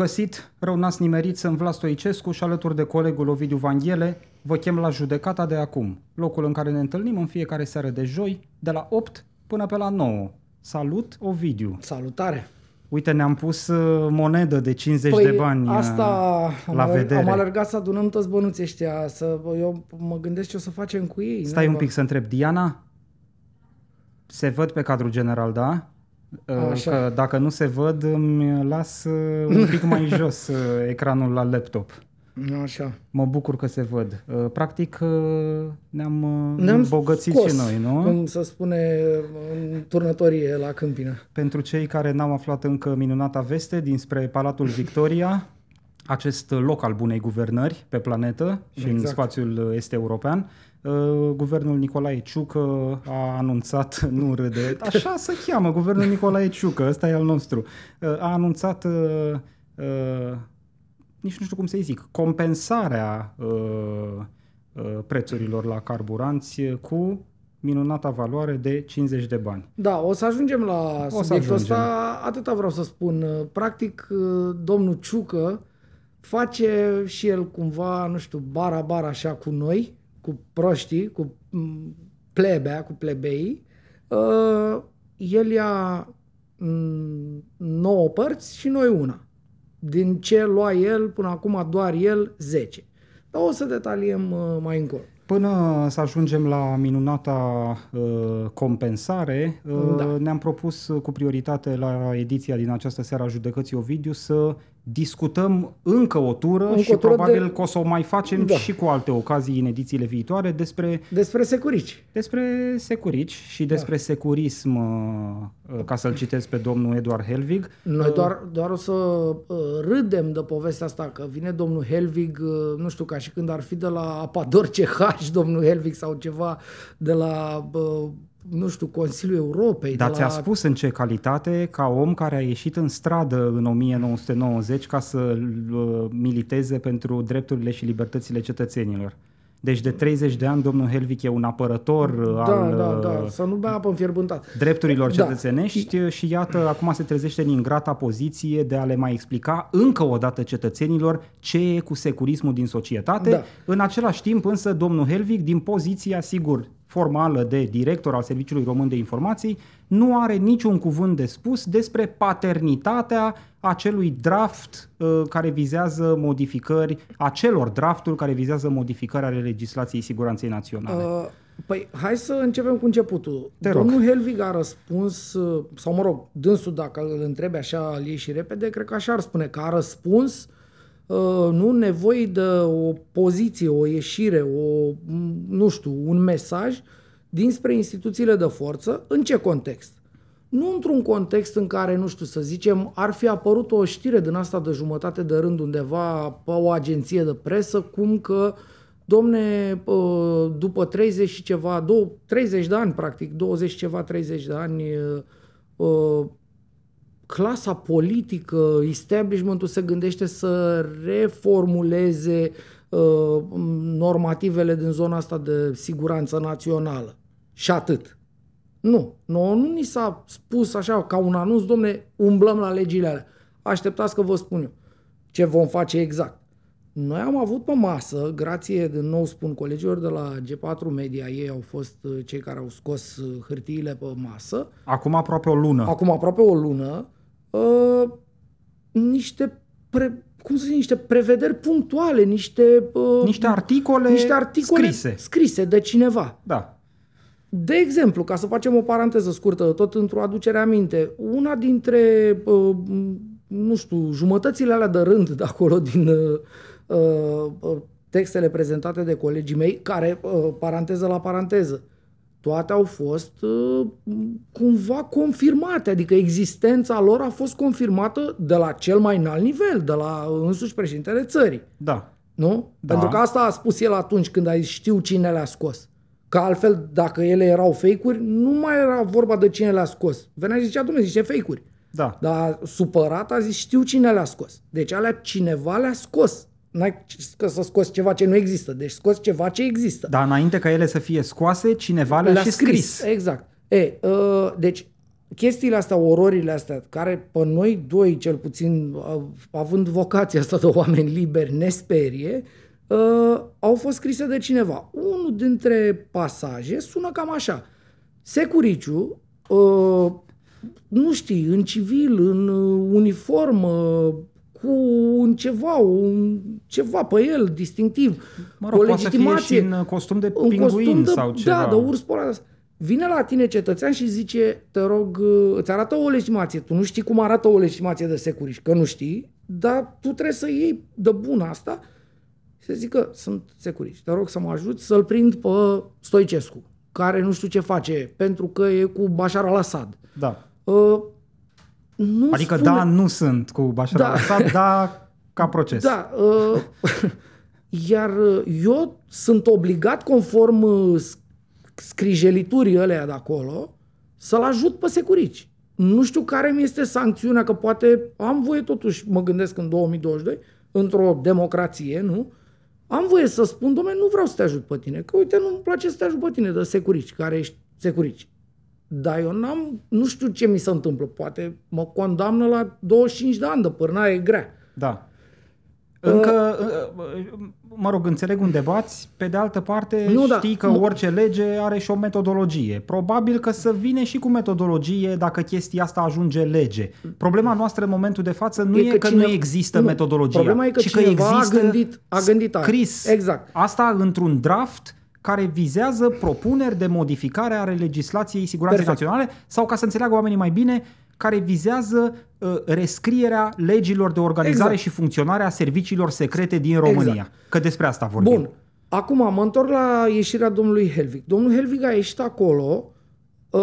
Bun găsit, rău n-ați nimerit, sunt Vlad Stoicescu și alături de colegul Ovidiu Vanghele vă chem la judecata de acum, locul în care ne întâlnim în fiecare seară de joi, de la 8 până pe la 9. Salut, Ovidiu! Salutare! Uite, ne-am pus uh, monedă de 50 Păi de bani uh, asta la am, vedere. am alergat să adunăm toți bănuții ăștia, să, eu mă gândesc ce o să facem cu ei. Stai un naiba. pic să întreb, Diana? Se văd pe cadrul general, da? Uh, Așa. Că dacă nu se văd, îmi las uh, un pic mai jos uh, ecranul la laptop. Așa. Mă bucur că se văd. Uh, Practic uh, ne-am, uh, Ne-am îmbogățit scos, și noi, nu? Cum să spune în turnătorie la Câmpina. Pentru cei care n-au aflat încă minunata veste dinspre Palatul Victoria, acest loc al bunei guvernări pe planetă și în Exact. spațiul este european, uh, guvernul Nicolae Ciucă a anunțat, nu râde, așa se cheamă, guvernul Nicolae Ciucă, ăsta e al nostru, uh, a anunțat uh, uh, nici nu știu cum să-i zic, compensarea uh, uh, prețurilor la carburanți cu minunata valoare de 50 de bani. Da, o să ajungem la să subiectul ajungem. ăsta. Atâta vreau să spun. Practic, domnul Ciucă face și el cumva, nu știu, bara-bara așa cu noi, cu proștii, cu m, plebea, cu plebeii. Uh, El ia m, nouă părți și noi una. Din ce lua el, până acum doar el, 10. Dar o să detaliem uh, mai încolo. Până să ajungem la minunata uh, compensare, uh, Da. ne-am propus uh, cu prioritate la ediția din această seară a Judecății Ovidiu să discutăm încă o tură Încă și o tură probabil de- că o să o mai facem Da. și cu alte ocazii în edițiile viitoare despre, Despre securici. despre securici și despre securism, uh, uh, ca să-l citesc pe domnul Eduard Helvig. Noi doar, doar o să uh, râdem de povestea asta, că vine domnul Helvig, uh, nu știu, ca și când ar fi de la Apador CH, domnul Helvig sau ceva de la, uh, nu știu, Consiliul Europei. Dar de ți-a la... spus în ce calitate, ca om care a ieșit în stradă în 1990 ca să uh, militeze pentru drepturile și libertățile cetățenilor. Deci de 30 de ani domnul Helvic e un apărător uh, Da, al da, uh, da, să nu bea apă înfierbântat. drepturilor Da. cetățenești și iată, acum se trezește în ingrata poziție de a le mai explica încă o dată cetățenilor ce e cu securismul din societate. Da. În același timp însă domnul Helvig, din poziția, sigur, formală de director al Serviciului Român de Informații, nu are niciun cuvânt de spus despre paternitatea acelui draft uh, care vizează modificări, acelor drafturi care vizează modificări ale legislației siguranței naționale. Uh, Păi, hai să începem cu începutul. Te rog. Domnul Helvig a răspuns, uh, sau mă rog, dânsul, dacă îl întrebe așa, îl ieși și repede, cred că așa ar spune, că a răspuns uh, nu nevoi de o poziție, o ieșire, o, m, nu știu, un mesaj dinspre instituțiile de forță. În ce context? Nu într-un context în care, nu știu, să zicem, ar fi apărut o știre din asta de jumătate de rând undeva pe o agenție de presă, cum că, domne, pă, după 30 și ceva, dou- 30 de ani, practic, 20 și ceva, 30 de ani, uh, clasa politică, establishmentul se gândește să reformuleze uh, normativele din zona asta de siguranță națională. Și atât. Nu. Nu, nu ni s-a spus așa ca un anunț, domne, umblăm la legile alea. Așteptați că vă spun eu ce vom face exact. Noi am avut pe masă, grație, din nou spun colegilor de la G4 Media, ei au fost uh, cei care au scos uh, hârtiile pe masă, Acum aproape o lună. acum aproape o lună, uh, niște, pre, cum să zic, niște prevederi punctuale, niște, uh, Niște articole niște articole scrise. scrise de cineva. Da. De exemplu, ca să facem o paranteză scurtă, tot într-o aducere aminte, una dintre, uh, nu știu, jumătățile alea de rând de acolo din uh, uh, textele prezentate de colegii mei, care, uh, paranteză la paranteză, toate au fost uh, cumva confirmate, adică existența lor a fost confirmată de la cel mai înalt nivel, de la însuși președintele țării. Da. Nu? Da. Pentru că asta a spus el atunci când a zis știu cine le-a scos. Că altfel, dacă ele erau fake-uri, nu mai era vorba de cine le-a scos. Venea și zicea, domnule, zice fake-uri. Da. Dar supărat a zis, știu cine le-a scos. Deci alea cineva le-a scos. N-ai că să scoți ceva ce nu există. Deci scoți ceva ce există. Dar înainte ca ele să fie scoase, cineva le-a, și scris. Exact. E, uh, deci chestiile astea, ororile astea, care pe noi doi, cel puțin, având vocația asta de oameni liberi, ne sperie, uh, au fost scrise de cineva. Unul dintre pasaje sună cam așa. Securiciu, uh, nu știi, în civil, în uniformă, cu un ceva, un ceva pe el distinctiv, mă rog, o legitimație. Poate să fie și în costum de pinguin costum de, sau ceva. Da, de urs polar. Vine la tine cetățean și zice, te rog, îți arată o legitimație. Tu nu știi cum arată o legitimație de securiș, că nu știi, dar tu trebuie să iei de bun asta și să zică, sunt securiș. Te rog să mă ajut să-l prind pe Stoicescu, care nu știu ce face, pentru că e cu Bashar al-Assad. Da. Uh, nu adică spune... da, nu sunt cu Bashar da. al-Assad, da, ca proces. Da. Uh, iar eu sunt obligat, conform uh, scrijeliturii alea de acolo, să-l ajut pe securici. Nu știu care mi este sancțiunea, că poate am voie totuși, mă gândesc în 2022, într-o democrație, nu? Am voie să spun, domnule, nu vreau să te ajut pe tine, că uite, nu-mi place să te ajut pe tine de securici, care ești securici. Dar eu n-am, nu știu ce mi se întâmplă. Poate mă condamnă la 25 de ani de pârnaie grea. Da. Încă, uh, mă rog, înțeleg unde bați, pe de altă parte nu, da. știi da, că orice lege are și o metodologie. Probabil că să vine și cu metodologie dacă chestia asta ajunge lege. Problema noastră în momentul de față nu e, e că, că cine... nu există nu, metodologia, problema e că ci că există a gândit, a gândit scris exact. asta într-un draft care vizează propuneri de modificare a legislației siguranței Perfect. naționale sau, ca să înțeleagă oamenii mai bine, care vizează uh, rescrierea legilor de organizare exact. și funcționare a serviciilor secrete din România. Exact. Că despre asta vorbim. Bun. Acum mă întorc la ieșirea domnului Helvig. Domnul Helvig a ieșit acolo uh,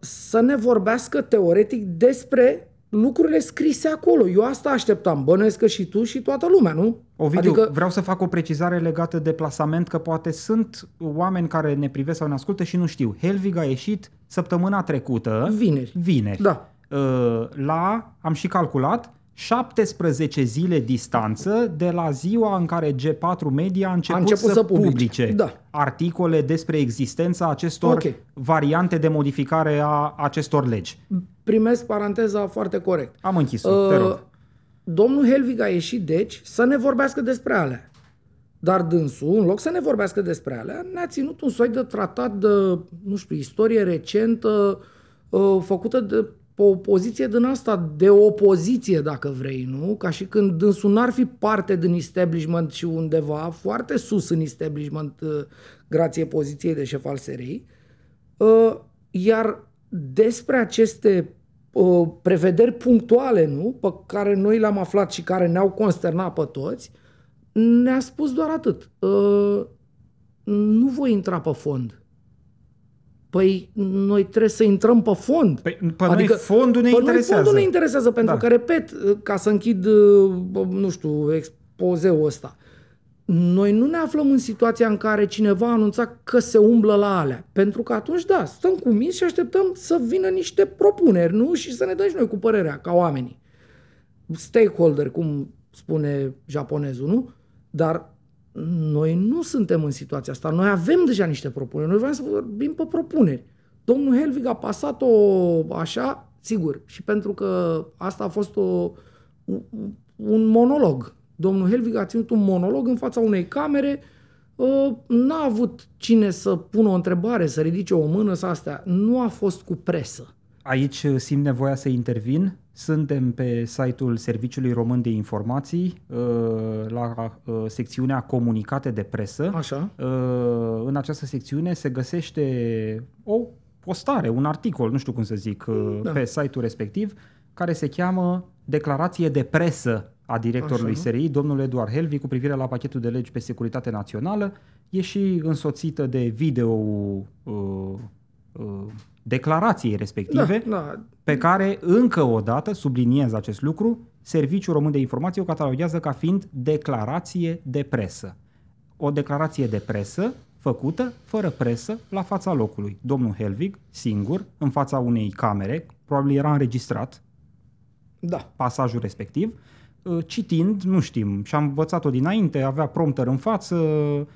să ne vorbească teoretic despre lucrurile scrise acolo. Eu asta așteptam. Bănuiesc că și tu și toată lumea, nu? Ovidiu, adică... vreau să fac o precizare legată de plasament, că poate sunt oameni care ne privesc sau ne ascultă și nu știu. Helvig a ieșit săptămâna trecută. Vineri. Vineri. Da. Uh, la, am și calculat, 17 zile distanță de la ziua în care G4 Media a început, a început să, să publice, publice da. articole despre existența acestor okay. variante de modificare a acestor legi. Primesc paranteza foarte corect. Am închis-o, uh, te rog. Domnul Helvig a ieșit, deci, să ne vorbească despre alea. Dar dânsul, în loc să ne vorbească despre alea, ne-a ținut un soi de tratat de, nu știu, istorie recentă, uh, făcută de pe o poziție din asta, de opoziție, dacă vrei, nu? Ca și când dânsul n-ar fi parte din establishment și undeva foarte sus în establishment, uh, grație poziției de șef al SRI. Uh, iar despre aceste uh, prevederi punctuale, nu? Pe care noi le-am aflat și care ne-au consternat pe toți, ne-a spus doar atât. Nu voi intra pe fond Păi noi trebuie să intrăm pe fond. Păi, pe adică, noi fondul ne pe interesează. Noi fondul ne interesează, pentru da. că, repet, ca să închid, uh, nu știu, expozeul ăsta, noi nu ne aflăm în situația în care cineva a anunțat că se umblă la alea. Pentru că atunci, da, stăm cu minți și așteptăm să vină niște propuneri, nu? Și să ne dăm și noi cu părerea, ca oamenii. Stakeholder, cum spune japonezul, nu? Dar noi nu suntem în situația asta. Noi avem deja niște propuneri. Noi vrem să vorbim pe propuneri. Domnul Helvig a pasat-o așa, sigur, și pentru că asta a fost o, un monolog. Domnul Helvig a ținut un monolog în fața unei camere, ă, n-a avut cine să pună o întrebare, să ridice o mână, să astea. Nu a fost cu presă. Aici simt nevoia să intervin suntem pe site-ul Serviciului Român de Informații, uh, la uh, secțiunea Comunicate de presă. Așa. Uh, în această secțiune se găsește o postare, un articol, nu știu cum să zic, da. pe site-ul respectiv, care se cheamă Declarație de presă a directorului Așa. SRI, domnul Eduard Helvi, cu privire la pachetul de legi pe securitate națională. E și însoțită de video uh, uh, declarației respective, da, da. pe care, încă o dată, subliniez acest lucru, Serviciul Român de Informație o cataloguează ca fiind declarație de presă. O declarație de presă făcută fără presă la fața locului. Domnul Helvig, singur, în fața unei camere, probabil era înregistrat da. pasajul respectiv, uh, citind, nu știm, și am învățat-o dinainte, avea prompter în față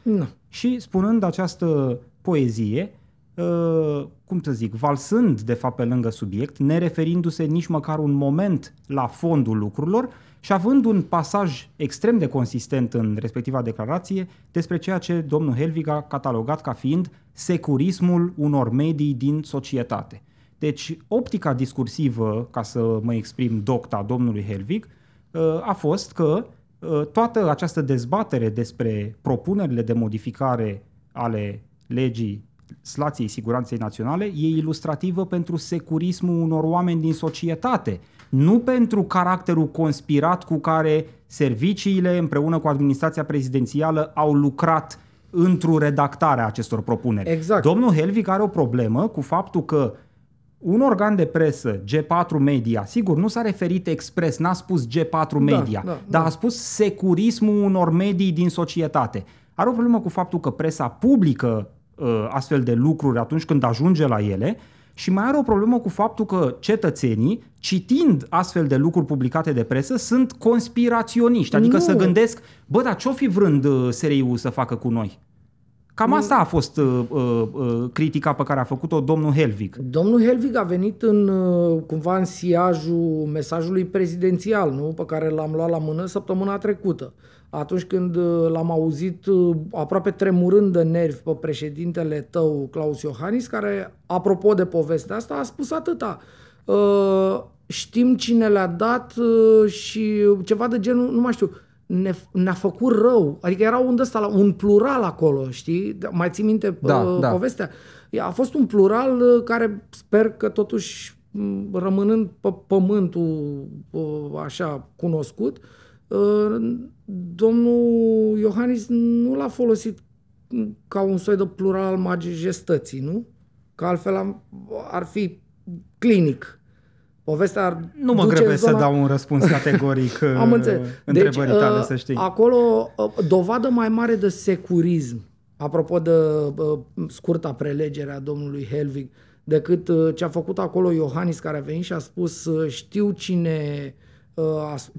no. și spunând această poezie, uh, cum să zic, valsând de fapt pe lângă subiect, nereferindu-se nici măcar un moment la fondul lucrurilor și având un pasaj extrem de consistent în respectiva declarație despre ceea ce domnul Helvig a catalogat ca fiind securismul unor medii din societate. Deci, optica discursivă, ca să mă exprim docta domnului Helvig, uh, a fost că uh, toată această dezbatere despre propunerile de modificare ale legii slației siguranței naționale e ilustrativă pentru securismul unor oameni din societate, nu pentru caracterul conspirat cu care serviciile împreună cu administrația prezidențială au lucrat într-o redactare a acestor propuneri. Exact. Domnul Helvig are o problemă cu faptul că un organ de presă, G4 Media, sigur, nu s-a referit expres, n-a spus G4 Media, da, dar da. a spus securismul unor medii din societate. Are o problemă cu faptul că presa publică uh, astfel de lucruri atunci când ajunge la ele și mai are o problemă cu faptul că cetățenii, citind astfel de lucruri publicate de presă, sunt conspiraționiști, adică Nu. să gândesc, bă, dar ce-o fi vrând uh, SRI-ul să facă cu noi? Cam asta a fost uh, uh, uh, critica pe care a făcut-o domnul Helvig. Domnul Helvig a venit în, uh, cumva în siajul mesajului prezidențial, nu? pe care l-am luat la mână săptămâna trecută. Atunci când uh, l-am auzit uh, aproape tremurând de nervi pe președintele tău, Claus Iohannis, care, apropo de povestea asta, a spus atâta. Uh, Știm cine le-a dat uh, și ceva de genul, nu mai știu, ne, ne-a făcut rău. Adică era un, ăsta, un plural acolo, știi? Mai ții minte Da, uh, da. povestea? A fost un plural uh, care sper că totuși m, rămânând pe pământul uh, așa cunoscut, uh, domnul Iohannis nu l-a folosit m, ca un soi de plural al majestății, nu? Că altfel am, ar fi clinic. Povestea ar Nu mă duce în grăbesc să zona- dau un răspuns categoric uh, am înțeles. întrebării deci, tale, uh, să știi. Acolo, uh, dovadă mai mare de securism, apropo de uh, scurta prelegere a domnului Helvig, decât uh, ce a făcut acolo Iohannis, care a venit și a spus uh, știu cine, uh, a, ci,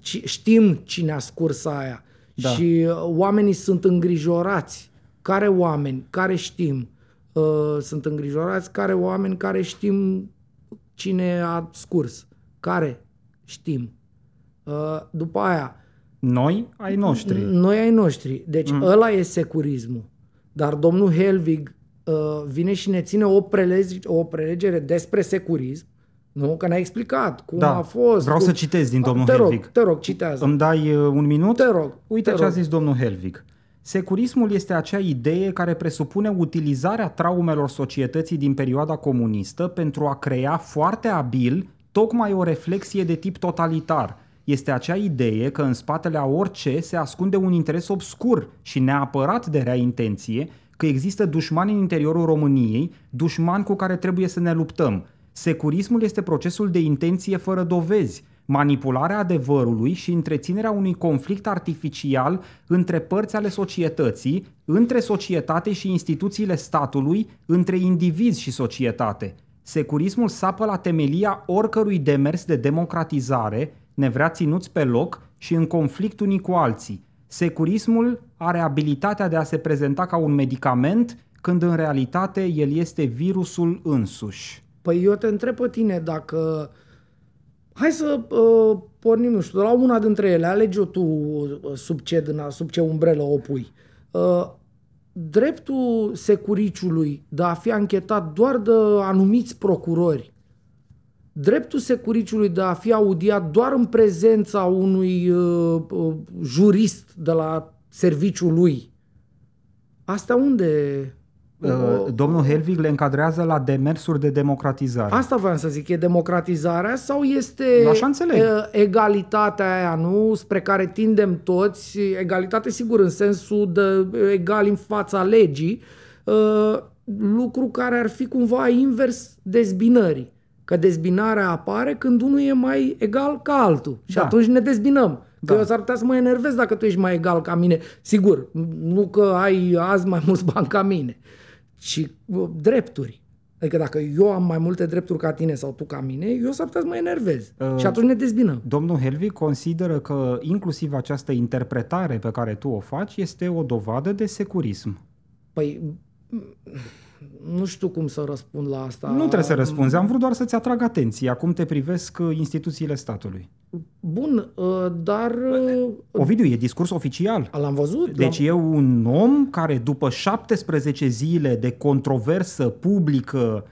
știm cine a scurs aia. Da. Și uh, oamenii sunt îngrijorați. Care oameni? Care știm? Uh, sunt îngrijorați? Care oameni care știm cine a scurs? Care știm? Uh, după aia, Noi, ai noștri. noi ai noștri. Deci mm. ăla e securismul. Dar domnul Helvig uh, vine și ne ține o, prelege, o prelegere despre securism, nu? Că ne-a explicat cum Da. a fost. Vreau cum... să citez din domnul te Helvig. Rog, te rog, citează. Îmi dai uh, un minut? Te rog, Uite te ce a rog. zis domnul Helvig. Securismul este acea idee care presupune utilizarea traumelor societății din perioada comunistă pentru a crea foarte abil tocmai o reflexie de tip totalitar. Este acea idee că în spatele a orice se ascunde un interes obscur și neapărat de rea intenție, că există dușmani în interiorul României, dușmani cu care trebuie să ne luptăm. Securismul este procesul de intenție fără dovezi, manipularea adevărului și întreținerea unui conflict artificial între părți ale societății, între societate și instituțiile statului, între indivizi și societate. Securismul sapă la temelia oricărui demers de democratizare, ne vrea ținuți pe loc și în conflict unii cu alții. Securismul are abilitatea de a se prezenta ca un medicament, când în realitate el este virusul însuși. Păi eu te întreb pe tine dacă... Hai să uh, pornim, nu știu, de la una dintre ele, alege-o tu uh, sub ce, dâna, sub ce umbrelă o pui. Uh, dreptul securiciului de a fi anchetat doar de anumiți procurori, dreptul securiciului de a fi audiat doar în prezența unui uh, uh, jurist de la serviciul lui, astea unde... Uh, Domnul Helvig le încadrează la demersuri de democratizare. Asta vreau să zic, e democratizarea sau este Așa înțeleg. e, egalitatea aia, nu? Spre care tindem toți, egalitate sigur în sensul de egal în fața legii, uh, lucru care ar fi cumva invers dezbinării. Că dezbinarea apare când unul e mai egal ca altul. Și Da. atunci ne dezbinăm. Că Da. eu s-ar putea să mă enervez dacă tu ești mai egal ca mine. Sigur, nu că ai azi mai mulți bani ca mine, ci uh, drepturi. Adică dacă eu am mai multe drepturi ca tine sau tu ca mine, eu s-ar putea să mă enervez. Uh, și atunci ne dezbinăm. Domnul Helvig consideră că inclusiv această interpretare pe care tu o faci este o dovadă de securism. Păi, nu știu cum să răspund la asta. Nu trebuie să răspunzi, am vrut doar să-ți atrag atenția cum te privesc uh, instituțiile statului. Bun, uh, dar... uh, Ovidiu, e discurs oficial. L-am văzut? Deci l-am... e un om care după 17 zile de controversă publică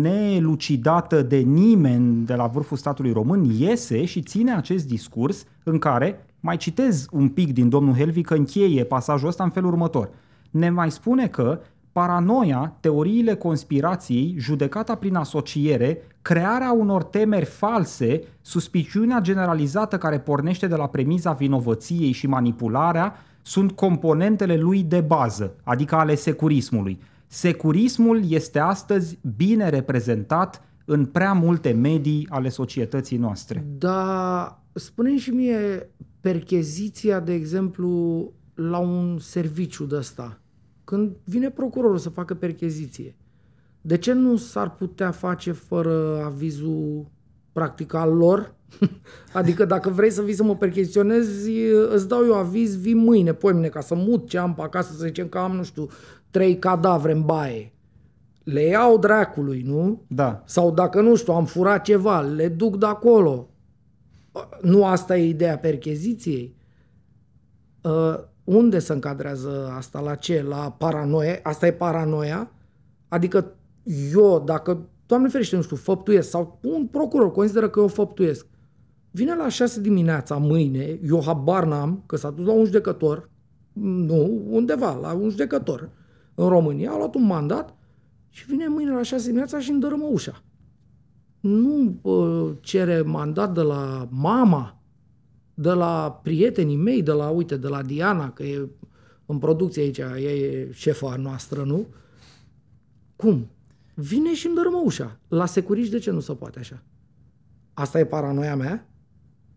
nelucidată de nimeni de la vârful statului român iese și ține acest discurs în care, mai citez un pic din domnul Helvi că încheie pasajul ăsta în felul următor. Ne mai spune că paranoia, teoriile conspirației, judecata prin asociere, crearea unor temeri false, suspiciunea generalizată care pornește de la premiza vinovăției și manipularea, sunt componentele lui de bază, adică ale securismului. Securismul este astăzi bine reprezentat în prea multe medii ale societății noastre. Da, spune și mie percheziția, de exemplu, la un serviciu de ăsta. Când vine procurorul să facă percheziție, de ce nu s-ar putea face fără avizul practic al lor? adică dacă vrei să vii să mă percheziționezi, îți dau eu aviz, vii mâine, poimine, ca să mut ce am pe acasă, să zicem că am, nu știu, trei cadavre în baie. Le iau dracului, nu? Da. Sau dacă, nu știu, am furat ceva, le duc de acolo. Nu asta e ideea percheziției? Uh, unde se încadrează asta? La ce? La paranoia? Asta e paranoia? Adică eu, dacă, Doamne ferește, nu știu, făptuiesc sau un procuror consideră că eu făptuiesc, vine la 6 dimineața mâine, eu habar n-am, că s-a dus la un judecător, nu, undeva, la un judecător în România, a luat un mandat și vine mâine la 6 dimineața și îmi dărâmă ușa. Nu uh, cere mandat de la mama, de la prietenii mei, de la, uite, de la Diana, că e în producție aici, ea e șefa noastră, nu? Cum? Vine și îmi dărâmă ușa. La securiș de ce nu se poate așa? Asta e paranoia mea?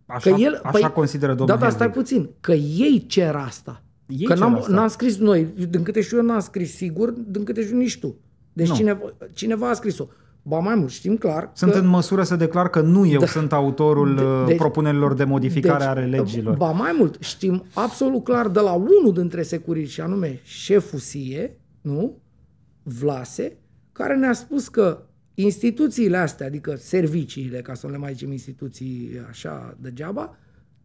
Așa, că el, așa păi, consideră domnul Da, dar stai puțin. Că ei cer asta. Ei că cer n-am, asta. n-am scris noi. Din câte știu eu n-am scris sigur, din câte știu nici tu. Deci Nu. cineva, cineva a scris-o. Ba mai mult, știm clar Sunt că... în măsură să declar că nu eu Da. sunt autorul De- de, deci- propunerilor de modificare deci, ale legilor. Ba mai mult, știm absolut clar de la unul dintre securiști, și anume șeful SIE, nu? Vlase, care ne-a spus că instituțiile astea, adică serviciile, ca să nu le mai zicem instituții așa degeaba,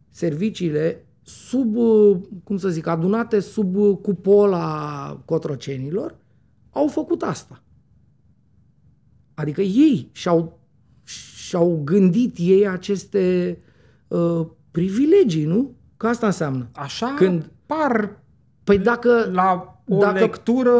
serviciile sub, uh, cum să zic, adunate sub uh, cupola cotrocenilor, au făcut asta. Adică ei și-au, și-au gândit ei aceste uh, privilegii, nu? Că asta înseamnă. Așa Când- par Păi dacă, la o Dacă- lectură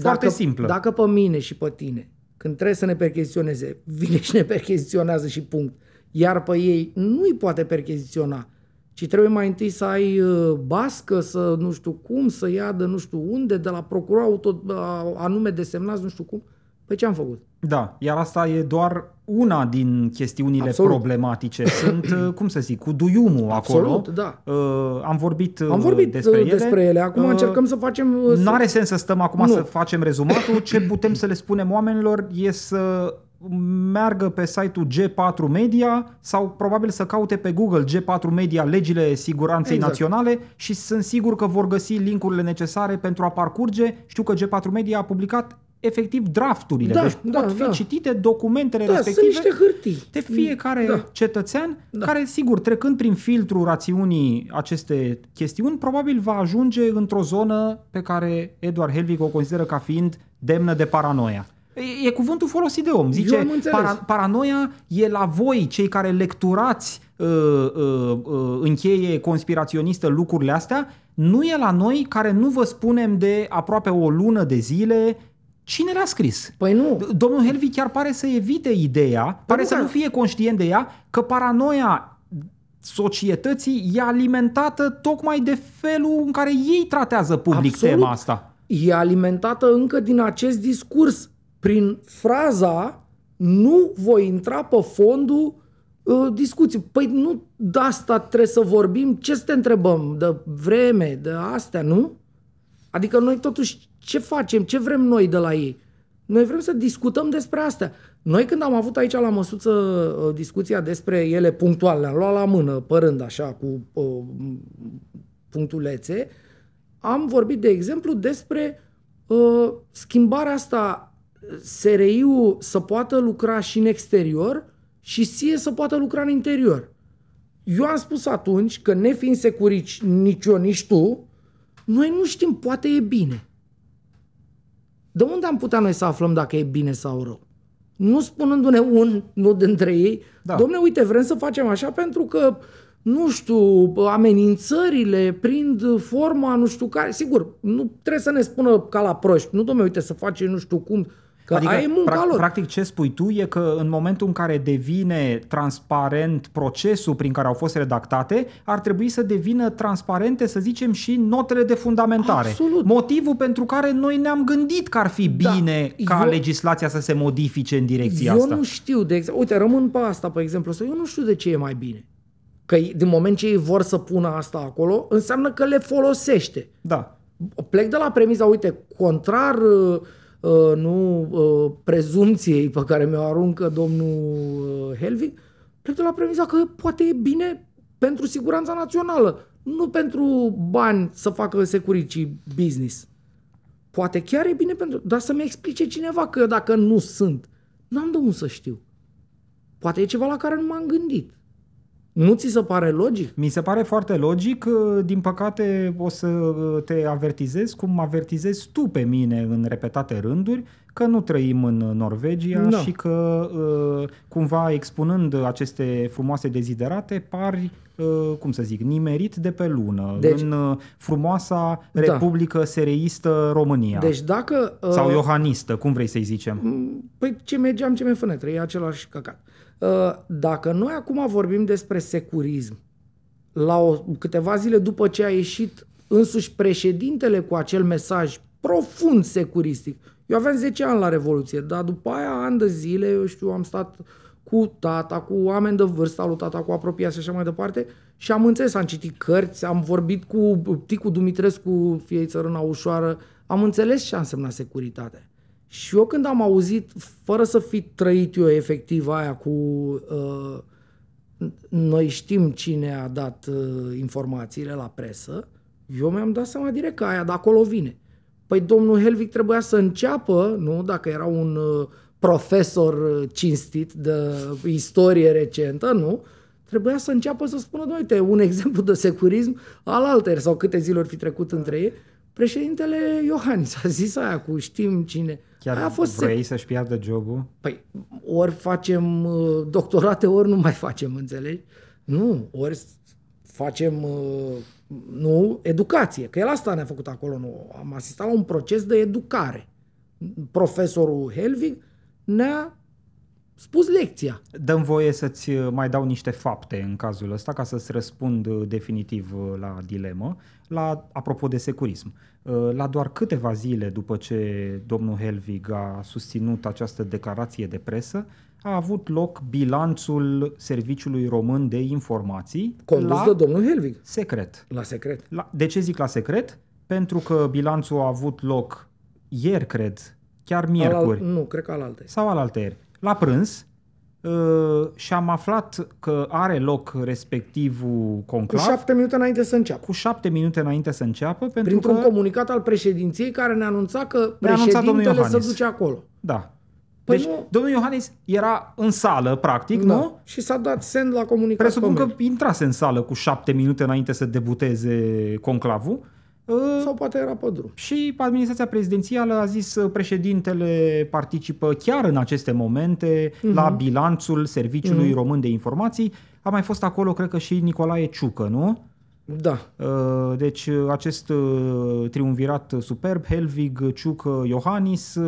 foarte dacă, simplă. dacă pe mine și pe tine, când trebuie să ne percheziționeze, vine și ne percheziționează și punct. Iar pe ei nu îi poate percheziționa, ci trebuie mai întâi să ai uh, bască, să nu știu cum, să ia de nu știu unde, de la procuror auto, uh, anume desemnați, nu știu cum. Păi ce am făcut? Da, iar asta e doar una din chestiunile Absolut. problematice. Sunt, uh, cum să zic, cu duiumul acolo. Absolut, da. Uh, am vorbit, uh, Am vorbit despre, uh, despre ele. Acum Uh, încercăm să facem... uh, să- Nu are sens să stăm acum Nu. să facem rezumatul. Ce putem să le spunem oamenilor e să meargă pe site-ul G4 Media sau probabil să caute pe Google G4 Media legile siguranței Exact. naționale și sunt sigur că vor găsi linkurile necesare pentru a parcurge. Știu că G4 Media a publicat efectiv drafturile, Da, deci da, pot fi da. citite documentele Da, sunt respective niște hârtii. de fiecare Da. cetățean Da. care, sigur, trecând prin filtrul rațiunii aceste chestiuni, probabil va ajunge într-o zonă pe care Eduard Helvig o consideră ca fiind demnă de paranoia. E, e cuvântul folosit de om. Zice, Eu am înțeles. para, paranoia e la voi, cei care lecturați uh, uh, uh, încheie conspiraționistă lucrurile astea, nu e la noi care nu vă spunem de aproape o lună de zile cine le-a scris. Păi nu. Domnul Helvi chiar pare să evite ideea, pare nu, să dar- nu fie conștient de ea, că paranoia societății e alimentată tocmai de felul în care ei tratează public Absolut. tema asta. e alimentată încă din acest discurs, prin fraza nu voi intra pe fondul uh, discuții. Păi nu de asta trebuie să vorbim, ce să te întrebăm? De vreme, de astea, nu? Adică noi totuși ce facem, ce vrem noi de la ei? Noi vrem să discutăm despre astea. Noi când am avut aici la măsuță uh, discuția despre ele punctual, le-am luat la mână, părând așa cu uh, punctulețe, am vorbit, de exemplu, despre uh, schimbarea asta SRI-ul să poată lucra și în exterior și SIE să poată lucra în interior. Eu am spus atunci că nefiind securici nici eu, nici tu, noi nu știm, poate e bine. De unde am putea noi să aflăm dacă e bine sau rău? Nu spunându-ne un, nu dintre ei, da. domne, uite, vrem să facem așa pentru că, nu știu, amenințările prind forma, nu știu care. Sigur, nu trebuie să ne spună ca la proști. Nu, domne, uite, să face nu știu cum, Că adică, ai munca pra- lor. Practic ce spui tu e că în momentul în care devine transparent procesul prin care au fost redactate, ar trebui să devină transparente, să zicem, și notele de fundamentare. Absolut. Motivul pentru care noi ne-am gândit că ar fi da. bine da, ca eu, legislația să se modifice în direcția eu asta. Eu nu știu, de exemplu, uite, rămân pe asta, pe exemplu, să eu nu știu de ce e mai bine. Că din moment ce ei vor să pună asta acolo, înseamnă că le folosește. Da. Plec de la premiza, uite, contrar uh, Uh, nu uh, prezumției pe care mi-o aruncă domnul uh, Helvig, plec de la premisa că poate e bine pentru siguranța națională, nu pentru bani să facă security business. Poate chiar e bine pentru... Dar să-mi explice cineva că dacă nu sunt, n-am de unde să știu. Poate e ceva la care nu m-am gândit. Nu ți se pare logic? Mi se pare foarte logic. Din păcate o să te avertizez cum avertizezi tu pe mine în repetate rânduri că nu trăim în Norvegia no. și că cumva expunând aceste frumoase deziderate pari cum să zic, nimerit de pe lună, deci, în frumoasa da. Republică Sereistă România. Deci dacă... Sau iohanistă, cum vrei să-i zicem? Păi ce mergeam, ce me fănetră, e același căcat. Uh, dacă noi acum vorbim despre securism, la o, câteva zile după ce a ieșit însuși președintele cu acel mesaj profund securistic, eu aveam 10 ani la Revoluție, dar după aia, ani de zile, eu știu, am stat cu tata, cu oameni de vârstă, lui tata, cu apropiați și așa mai departe și am înțeles, am citit cărți, am vorbit cu Ticu Dumitrescu, fie țărâna ușoară, am înțeles ce a însemnat securitate. Și eu când am auzit, fără să fi trăit eu efectiv aia cu uh, noi știm cine a dat uh, informațiile la presă, eu mi-am dat seama direct că aia de acolo vine. Păi domnul Helvig trebuia să înceapă, nu, dacă era un uh, profesor uh, cinstit de istorie recentă, nu, trebuia să înceapă să spună, uite, un exemplu de securism al alter sau câte zile ori fi trecut între ei, președintele Iohannis a zis aia cu știm cine. Chiar aia a fost vrei sec... să-și piardă jobul? Păi ori facem uh, doctorate, ori nu mai facem, înțelegi? Nu, ori facem, uh, nu, educație, că el asta ne-a făcut acolo. Nu. Am asistat la un proces de educare. Profesorul Helvig ne-a spus lecția. Dăm voie să-ți uh, mai dau niște fapte în cazul ăsta ca să-ți răspund uh, definitiv uh, la dilemă. La, apropo de securism, la doar câteva zile după ce domnul Helvig a susținut această declarație de presă, a avut loc bilanțul Serviciului Român de Informații. Condus la de domnul Helvig. Secret. La secret. La, de ce zic la secret? Pentru că bilanțul a avut loc ieri, cred, chiar miercuri. Al, nu, cred că al alte. Sau al ieri la prânz uh, și am aflat că are loc respectivul conclav. Cu șapte minute înainte să înceapă. Cu șapte minute înainte să înceapă. Pentru Printr-un că... comunicat al președinției care ne anunța că președintele se duce acolo. Da. Păi deci, nu... domnul Iohannis era în sală, practic, da. nu? Și s-a dat send la comunicat. Presupun că intrase în sală cu șapte minute înainte să debuteze conclavul sau poate era pe drum. Și administrația prezidențială a zis președintele participă chiar în aceste momente uh-huh. la bilanțul Serviciului uh-huh. Român de Informații. A mai fost acolo, cred că și Nicolae Ciucă, nu? Da. Deci acest triumvirat superb, Helvig, Ciucă, Iohannis,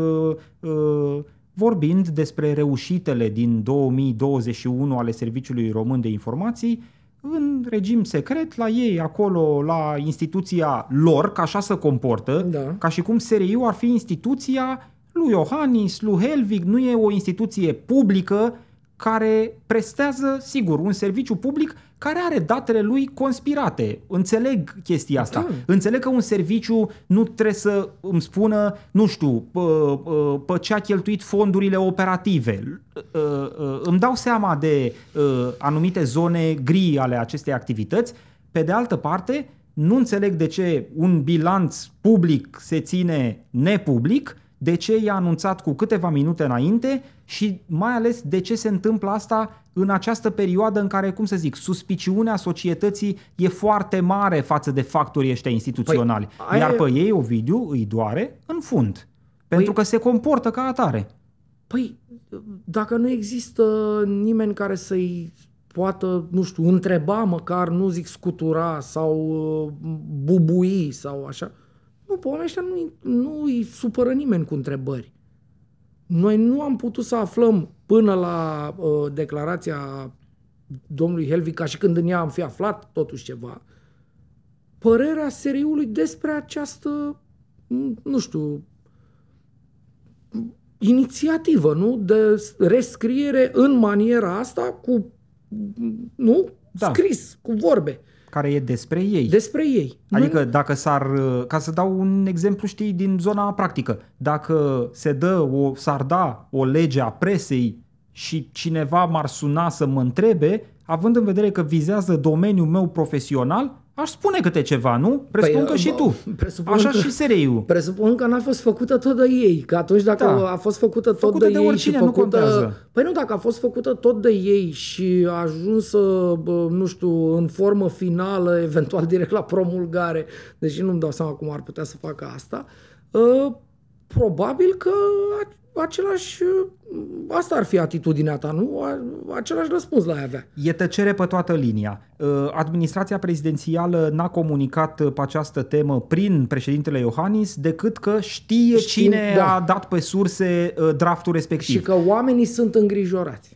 vorbind despre reușitele din 2021 ale Serviciului Român de Informații, în regim secret, la ei, acolo, la instituția lor, ca așa să comportă, da. ca și cum SRI-ul ar fi instituția lui Iohannis, lui Helvig, nu e o instituție publică care prestează, sigur, un serviciu public care are datele lui conspirate. Înțeleg chestia asta. Da. Înțeleg că un serviciu nu trebuie să îmi spună, nu știu, pe, pe ce a cheltuit fondurile operative. Ă, ă, îmi dau seama de ă, anumite zone gri ale acestei activități. Pe de altă parte, nu înțeleg de ce un bilanț public se ține nepublic de ce i-a anunțat cu câteva minute înainte și mai ales de ce se întâmplă asta în această perioadă în care, cum să zic, suspiciunea societății e foarte mare față de factorii ăștia instituționali. Păi, aia Iar e- pe ei, Ovidiu, îi doare în fund. Pentru că se comportă ca atare. Păi, dacă nu există nimeni care să-i poată, nu știu, întreba măcar, nu zic scutura sau uh, bubui sau așa, nu, pe oamenii ăștia nu, nu îi supără nimeni cu întrebări. Noi nu am putut să aflăm până la uh, declarația domnului Helvig, ca și când în ea am fi aflat totuși ceva, părerea seriului despre această, nu știu, inițiativă, nu? De rescriere în maniera asta cu, nu? Da. Scris, cu vorbe, care e despre ei. despre ei. Adică Noi- dacă s-ar, ca să dau un exemplu, știi, din zona practică, dacă se dă o, s-ar da o lege a presei și cineva m-ar suna să mă întrebe, având în vedere că vizează domeniul meu profesional, aș spune câte ceva, nu? Presupun Păi, că și bă, tu. presupun Așa că- și SRI-ul. Presupun că n-a fost făcută tot de ei, că atunci dacă Da. a fost făcută tot Făcută de, de ei oricine, și nu făcută... contează. Păi nu, dacă a fost făcută tot de ei și a ajuns, uh, bă, nu știu, în formă finală, eventual direct la promulgare, deși nu-mi dau seama cum ar putea să facă asta, uh, probabil că a- același, uh, asta ar fi atitudinea ta, nu? A- Același răspuns la avea. E tăcere pe toată linia. Uh, Administrația prezidențială n-a comunicat uh, pe această temă prin președintele Iohannis decât că știe Știm, cine da. a dat pe surse uh, draftul respectiv. Și că oamenii sunt îngrijorați.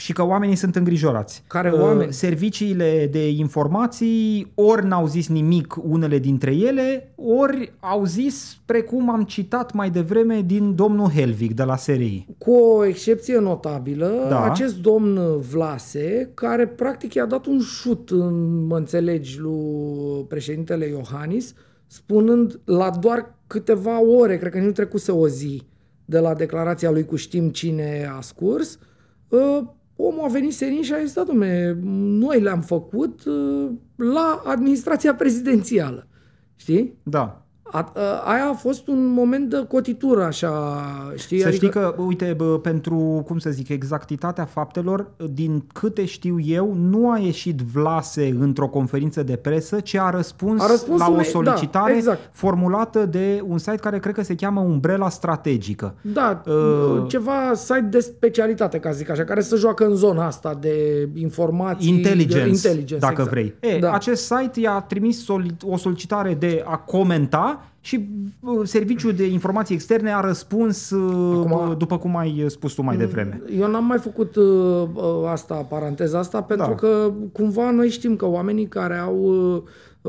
Și că oamenii sunt îngrijorați. Care Uh, oameni? Serviciile de informații ori n-au zis nimic unele dintre ele, ori au zis, precum am citat mai devreme din domnul Helvig de la SRI. Cu o excepție notabilă, Da. da. acest domn Vlase, care practic i-a dat un șut, în, mă înțelegi, lui președintele Iohannis, spunând la doar câteva ore, cred că nici nu trecuse o zi, de la declarația lui cu știm cine a scurs, uh, omul a venit senin și a zis, da, domne, noi le-am făcut uh, la administrația prezidențială. Știi? Da. A, a, aia a fost un moment de cotitură, așa, știi? Să știi că, uite, bă, pentru, cum să zic, exactitatea faptelor, din câte știu eu, nu a ieșit Vlase într-o conferință de presă, ci a răspuns, A răspuns la o unei- solicitare da, exact. formulată de un site care cred că se cheamă Umbrella Strategică. Da, Uh, ceva site de specialitate, ca să zic așa, care să joacă în zona asta de informații. Intelligence, de intelligence dacă exact. vrei. E, da. Acest site i-a trimis soli- o solicitare de a comenta și uh, serviciul de informații externe a răspuns uh, Acum- după cum ai spus tu mai devreme. Eu n-am mai făcut uh, uh, asta, paranteza asta, pentru Da. că cumva noi știm că oamenii care au, uh,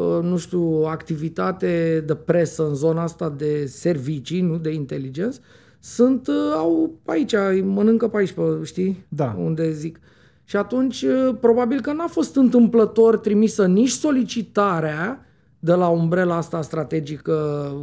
uh, nu știu, activitate de presă în zona asta de servicii, nu de inteligență, sunt, uh, au aici, îi mănâncă pe aici, pe, știi? Da. Unde zic. Și atunci, uh, probabil că n-a fost întâmplător trimisă nici solicitarea de la umbrela asta strategică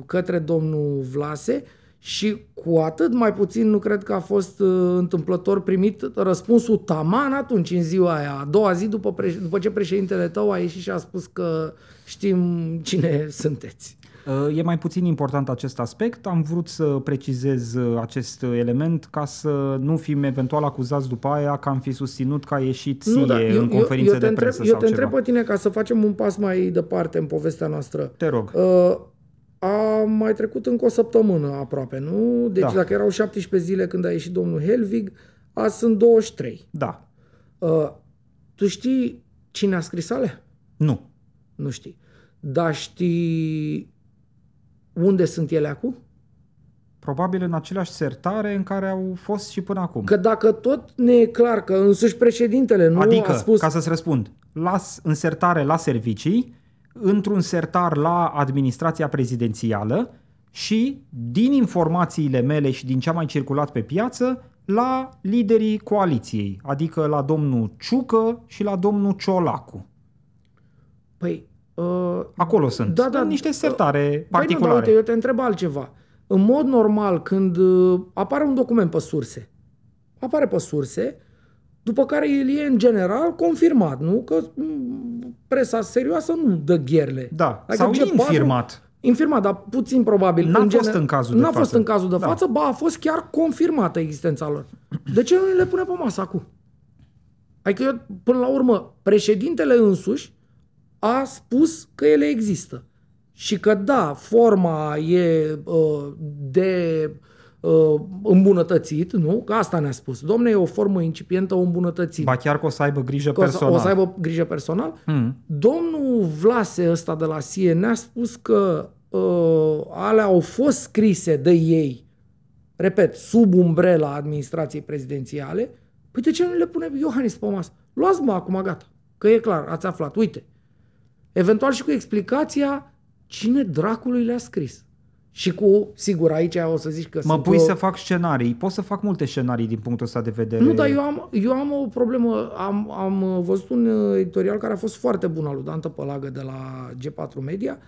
către domnul Vlase și cu atât mai puțin nu cred că a fost uh, întâmplător primit răspunsul taman atunci în ziua aia, a doua zi după, preș- după ce președintele tău a ieșit și a spus că știm cine sunteți. Uh, E mai puțin important acest aspect. Am vrut să precizez uh, acest element ca să nu fim eventual acuzați după aia că am fi susținut că a ieșit ție da, în conferințe te de întreb, presă eu sau te ceva. întreb pe tine ca să facem un pas mai departe în povestea noastră. Te rog. Uh, a mai trecut încă o săptămână aproape, nu? Deci Da. dacă erau 17 zile când a ieșit domnul Helvig, azi sunt 23. Da. Uh, tu știi cine a scris alea? Nu. Nu știi. Dar știi unde sunt ele acum? Probabil în aceleași sertare în care au fost și până acum. Că dacă tot ne e clar că însuși președintele nu adică, a spus... ca să-ți răspund, la s- însertare la servicii, într-un sertar la administrația prezidențială și, din informațiile mele și din ce a mai circulat pe piață, la liderii coaliției, adică la domnul Ciucă și la domnul Ciolacu. Păi, uh, Acolo sunt. Da, da. În niște sertare Păi nu, particulare. dar uite, eu te întreb altceva. În mod normal, când uh, apare un document pe surse, apare pe surse, după care el e în general confirmat, nu? Că mm, presa serioasă nu dă gherle. Da, Adică sau G4 infirmat. Infirmat, dar puțin probabil. N-a În fost în cazul de N-a fost față. în cazul de Da. față, ba a fost chiar confirmată existența lor. De ce nu le pune pe masă acum? Adică eu, până la urmă, președintele însuși a spus că ele există. Și că da, forma e uh, de uh, îmbunătățit, nu? Că asta ne-a spus. Domne, e o formă incipientă, o îmbunătățit. Ba chiar că o să aibă grijă Că o să, personal. o să aibă grijă personal. Mm. Domnul Vlase ăsta de la SIE ne-a spus că uh, alea au fost scrise de ei, repet, sub umbrela administrației prezidențiale. Păi de ce nu le pune Iohannis pe masă? Luați mă acum, gata. Că e clar, ați aflat. Uite. Eventual și cu explicația cine dracului le-a scris. Și cu, sigur, aici o să zici că Mă sunt pui eu- să fac scenarii. Pot să fac multe scenarii din punctul ăsta de vedere. nu, dar eu am, eu am o problemă. Am, am uh, văzut un uh, editorial care a fost foarte bun al lui Dan Tăpălagă de la G4 Media.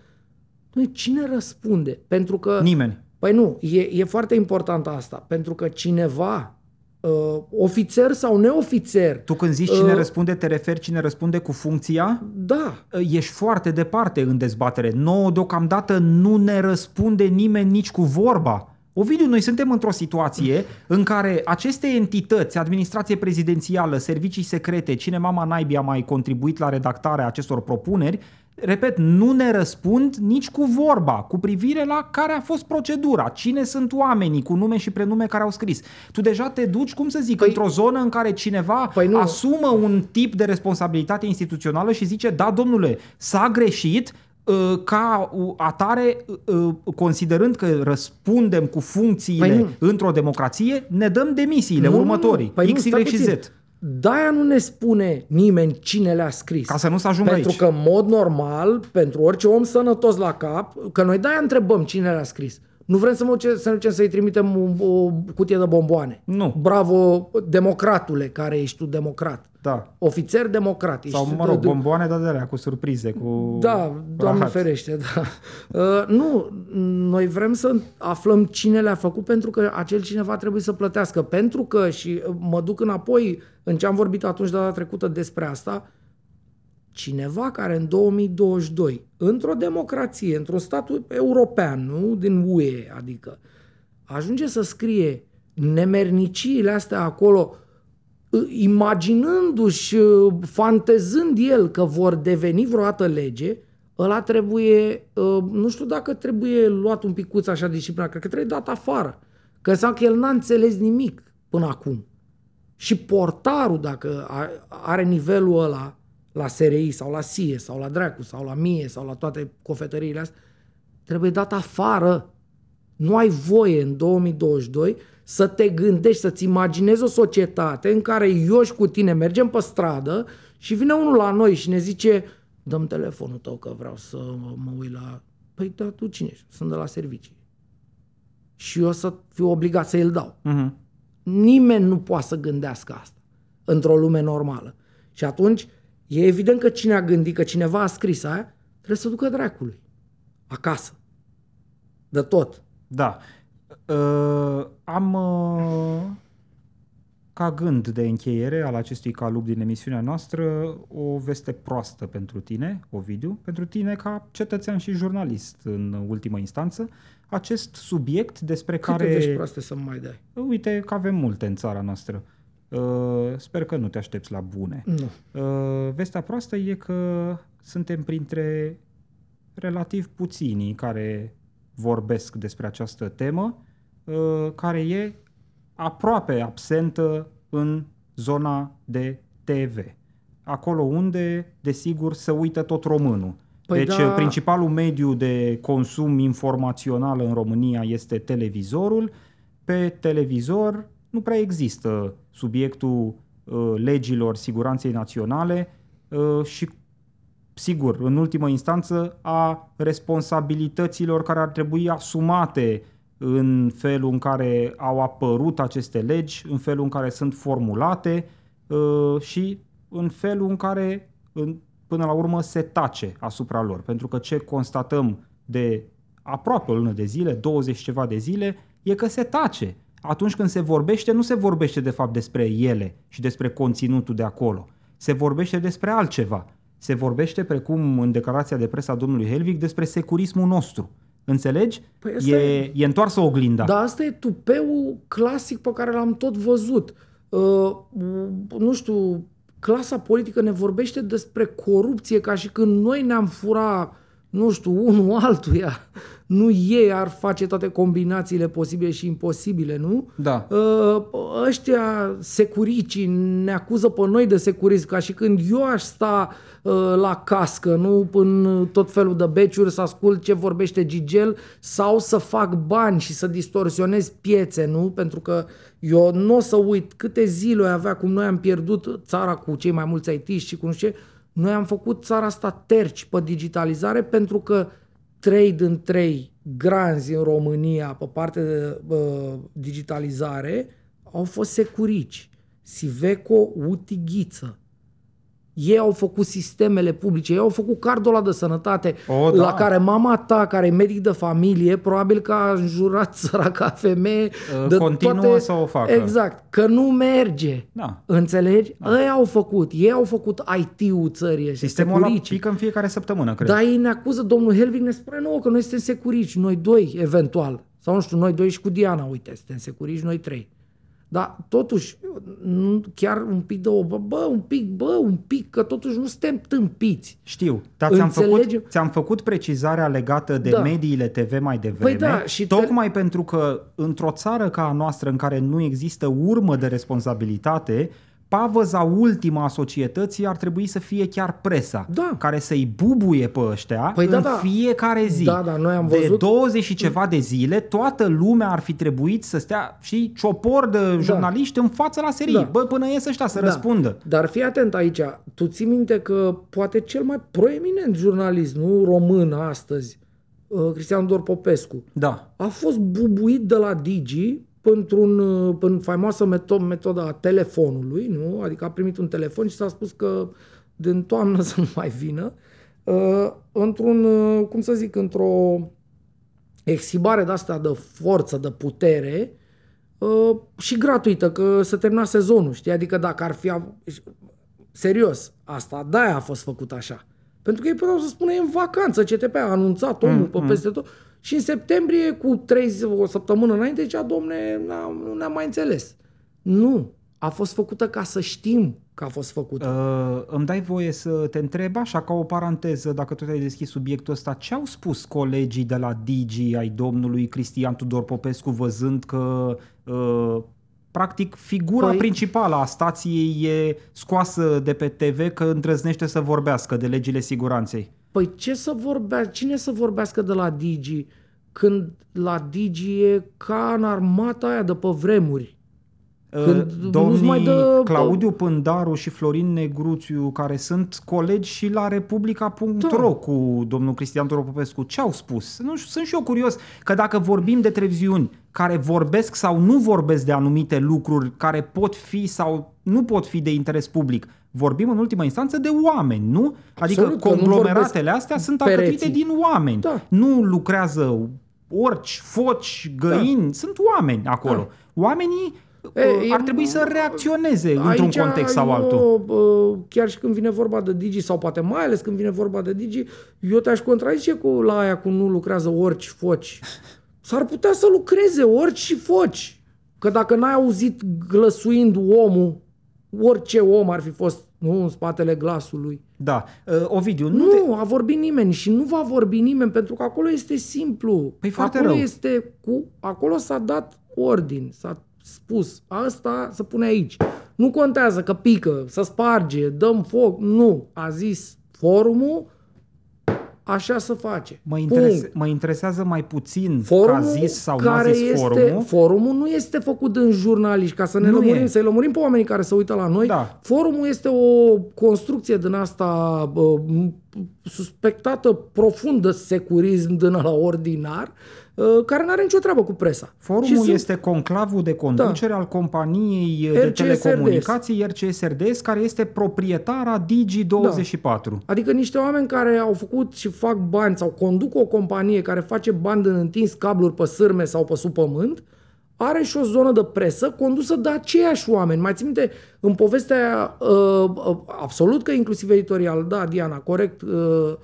Noi, cine răspunde? Pentru că... Nimeni. Păi nu, e, e foarte important asta. Pentru că cineva, uh, ofițer sau neofițer, Tu când zici cine Uh, răspunde, te referi cine răspunde cu funcția? da, Ești foarte departe în dezbatere. Nouă deocamdată nu ne răspunde nimeni nici cu vorba. Ovidiu, noi suntem într-o situație în care aceste entități, administrație prezidențială, servicii secrete, cine mama naibii a mai contribuit la redactarea acestor propuneri, repet, nu ne răspund nici cu vorba cu privire la care a fost procedura, cine sunt oamenii cu nume și prenume care au scris. Tu deja te duci, cum să zic, Păi- într-o zonă în care cineva Păi nu. asumă un tip de responsabilitate instituțională și zice, da, domnule, s-a greșit, uh, ca uh, atare, uh, considerând că răspundem cu funcțiile Păi într-o democrație, ne dăm demisiile Nu, nu, următorii, nu. Păi nu, X, stai Y și Z. puțin. De-aia nu ne spune nimeni cine le-a scris. Ca să nu se ajungă Pentru aici. că, în mod normal, pentru orice om sănătos la cap, că noi de-aia întrebăm cine le-a scris. Nu vrem să, mă, duce- să ne ducem să-i trimitem o, o cutie de bomboane. Nu. Bravo, democratule, care ești tu democrat. Da. Ofițer democrat. Ești Sau, mă rog, de- bomboane de alea cu surprize, cu Da, Doamne rahat. ferește, da. Uh, nu, noi vrem să aflăm cine le-a făcut pentru că acel cineva trebuie să plătească. Pentru că, și uh, mă duc înapoi în ce am vorbit atunci data trecută despre asta, cineva care în 2022, într-o democrație, într-un stat european, nu din UE, adică, ajunge să scrie nemerniciile astea acolo, uh, imaginându-și, uh, fantezând el că vor deveni vreodată lege, ăla trebuie, uh, nu știu dacă trebuie luat un picuț așa disciplina, cred că trebuie dat afară. Că înseamnă că el n-a înțeles nimic până acum. Și portarul, dacă a- are nivelul ăla la SRI sau la SIE sau la Dracu sau la MIE sau la toate cofetăriile astea, trebuie dat afară. Nu ai voie în 2022 să te gândești, să-ți imaginezi o societate în care eu și cu tine mergem pe stradă și vine unul la noi și ne zice dăm telefonul tău că vreau să mă uit la... Păi da, tu cine ești? Sunt de la servicii. Și eu să fiu obligat să îl dau. Mhm. Nimeni nu poate să gândească asta într-o lume normală. Și atunci e evident că cine a gândit, că cineva a scris aia, trebuie să ducă dracului. Acasă. De tot. Da. Uh, am uh, ca gând de încheiere al acestui calup din emisiunea noastră o veste proastă pentru tine, Ovidiu, pentru tine ca cetățean și jurnalist în ultimă instanță. Acest subiect despre Câte care... vești proaste să mai dai? Uite că avem multe în țara noastră. Uh, sper că nu te aștepți la bune. Nu. Uh, vestea proastă e că suntem printre relativ puținii care vorbesc despre această temă, uh, care e aproape absentă în zona de TV. Acolo unde, desigur, se uită tot românul. Păi deci, da. principalul mediu de consum informațional în România este televizorul. Pe televizor nu prea există subiectul uh, legilor siguranței naționale uh, și sigur, în ultimă instanță, a responsabilităților care ar trebui asumate în felul în care au apărut aceste legi, în felul în care sunt formulate uh, și în felul în care, în, până la urmă, se tace asupra lor. Pentru că ce constatăm de aproape o lună de zile, 20 și ceva de zile, e că se tace. Atunci când se vorbește, nu se vorbește de fapt despre ele și despre conținutul de acolo. Se vorbește despre altceva. Se vorbește, precum în declarația de presă a domnului Helvig, despre securismul nostru. Înțelegi? Păi asta e, e- e întoarsă oglinda. Dar asta e tupeul clasic pe care l-am tot văzut. Uh, nu știu, clasa politică ne vorbește despre corupție ca și când noi ne-am fura, nu știu, unul altuia. Nu ei ar face toate combinațiile posibile și imposibile, nu? Da. Uh, ăștia securicii ne acuză pe noi de securism, ca și când eu aș sta uh, la cască, nu în tot felul de beciuri să ascult ce vorbește Gigel sau să fac bani și să distorsionez piețe, nu? Pentru că eu nu o să uit câte zile avea cum noi am pierdut țara cu cei mai mulți IT și cu nu știu ce. Noi am făcut țara asta terci pe digitalizare pentru că trei din trei granzi în România pe partea de uh, digitalizare au fost securici. Siveco, Utighiță. Ei au făcut sistemele publice, ei au făcut cardul ăla de sănătate, O, da. la care mama ta, care e medic de familie, probabil că a înjurat săraca femeie Uh, de continuă toate... să o facă. Exact, că nu merge. Da. Înțelegi? Da. Ei au făcut, ei au făcut IT-ul țării ăștia, Sistemul ăla securicii. pică în fiecare săptămână, cred. Dar ei ne acuză, domnul Helvig ne spune nouă că noi suntem securici, noi doi, eventual. Sau nu știu, noi doi și cu Diana, uite, suntem securici, noi trei. Dar totuși, nu- chiar un pic de o, bă, bă, un pic, bă, un pic, că totuși nu suntem tâmpiți. Știu, dar ți-am făcut, Înțelegem? ți-am făcut precizarea legată de Da. mediile TV mai devreme, Păi da, și te- tocmai pentru că într-o țară ca a noastră în care nu există urmă de responsabilitate, pavăza ultima a societății ar trebui să fie chiar presa, Da. care să-i bubuie pe ăștia Păi da, în da. fiecare zi. Da, da, noi am de văzut- 20 și ceva de zile, toată lumea ar fi trebuit să stea și ciopor de jurnaliști în față la serii. Da. Bă, până ies ăștia să Da. răspundă. Dar fii atent aici, tu ții minte că poate cel mai proeminent jurnalist, nu român astăzi, uh, Cristian Dor Popescu, Da. a fost bubuit de la Digi pentru în faimoasă metodă, metoda a telefonului, nu? Adică a primit un telefon și s-a spus că din toamnă să nu mai vină. Uh, într-un, uh, cum să zic, într-o exhibare de asta de forță, de putere uh, și gratuită, că se termina sezonul, știi? Adică dacă ar fi... av- Serios, asta de-aia a fost făcut așa. Pentru că ei puteau să spună e în vacanță, CTP a anunțat omul pe peste tot. Și în septembrie, cu trei zi, o săptămână înainte, zicea, domne, n-am- nu ne-am mai înțeles. Nu. A fost făcută ca să știm că a fost făcută. Uh, îmi dai voie să te întreb așa ca o paranteză, dacă tot ai deschis subiectul ăsta, ce au spus colegii de la Digi ai domnului Cristian Tudor Popescu văzând că uh, practic figura Păi- principală a stației e scoasă de pe TV că îndrăznește să vorbească de legile siguranței? Păi ce să vorbea, cine să vorbească de la Digi când la Digi e ca în armata aia de pe vremuri? Când Uh, nu-ți Domnii mai dă- Claudiu Pândaru și Florin Negruțiu, care sunt colegi și la Republica.ro Da. cu domnul Cristian Tudor Popescu, ce au spus? Nu știu, sunt și eu curios că dacă vorbim de televiziuni care vorbesc sau nu vorbesc de anumite lucruri care pot fi sau nu pot fi de interes public, vorbim în ultima instanță de oameni, nu? Adică Absolut, că nu conglomeratele vorbesc astea sunt pereții. alcătuite din oameni. Da. Nu lucrează orci, foci, găini, sunt oameni acolo. Oamenii Da. E, e, e- ar trebui să reacționeze într-un Aici context sau eu, altul. bă, Chiar și când vine vorba de Digi, sau poate mai ales când vine vorba de Digi, eu te-aș contrazice cu la aia cu nu lucrează orici foci. S-ar putea să lucreze orici și foci. Că dacă n-ai auzit glăsuind omul, orice om ar fi fost nu, în spatele glasului. Da. Uh, Ovidiu, nu, te... Nu, a vorbit nimeni și nu va vorbi nimeni pentru că acolo este simplu. Păi foarte acolo rău. este cu acolo s-a dat ordin, s-a spus, asta se pune aici. Nu contează că pică, să sparge, dăm foc, nu. A zis forumul, așa se face. mă, interese- Punct. mă interesează mai puțin Forumul că a zis sau nu a care zis este, forumul. forumul nu este făcut în jurnaliști, ca să ne Nu lămurim, e. să-i lămurim pe oamenii care se uită la noi. Da. Forumul este o construcție din asta bă, m- suspectată profund de securism din la ordinar, ă, care nu are nicio treabă cu presa. Și Forumul sunt- Da. este conclavul de conducere al companiei de RCSRDS. telecomunicații RCSRDS, care este proprietara Digi24. Adică niște oameni care au făcut și fac bani sau conduc o companie care face bani din întins cabluri pe sârme sau pe sub pământ, are și o zonă de presă condusă de aceiași oameni. Mai țin minte, în povestea aia, uh, uh, absolut că inclusiv editorial, da, Diana, corect, uh,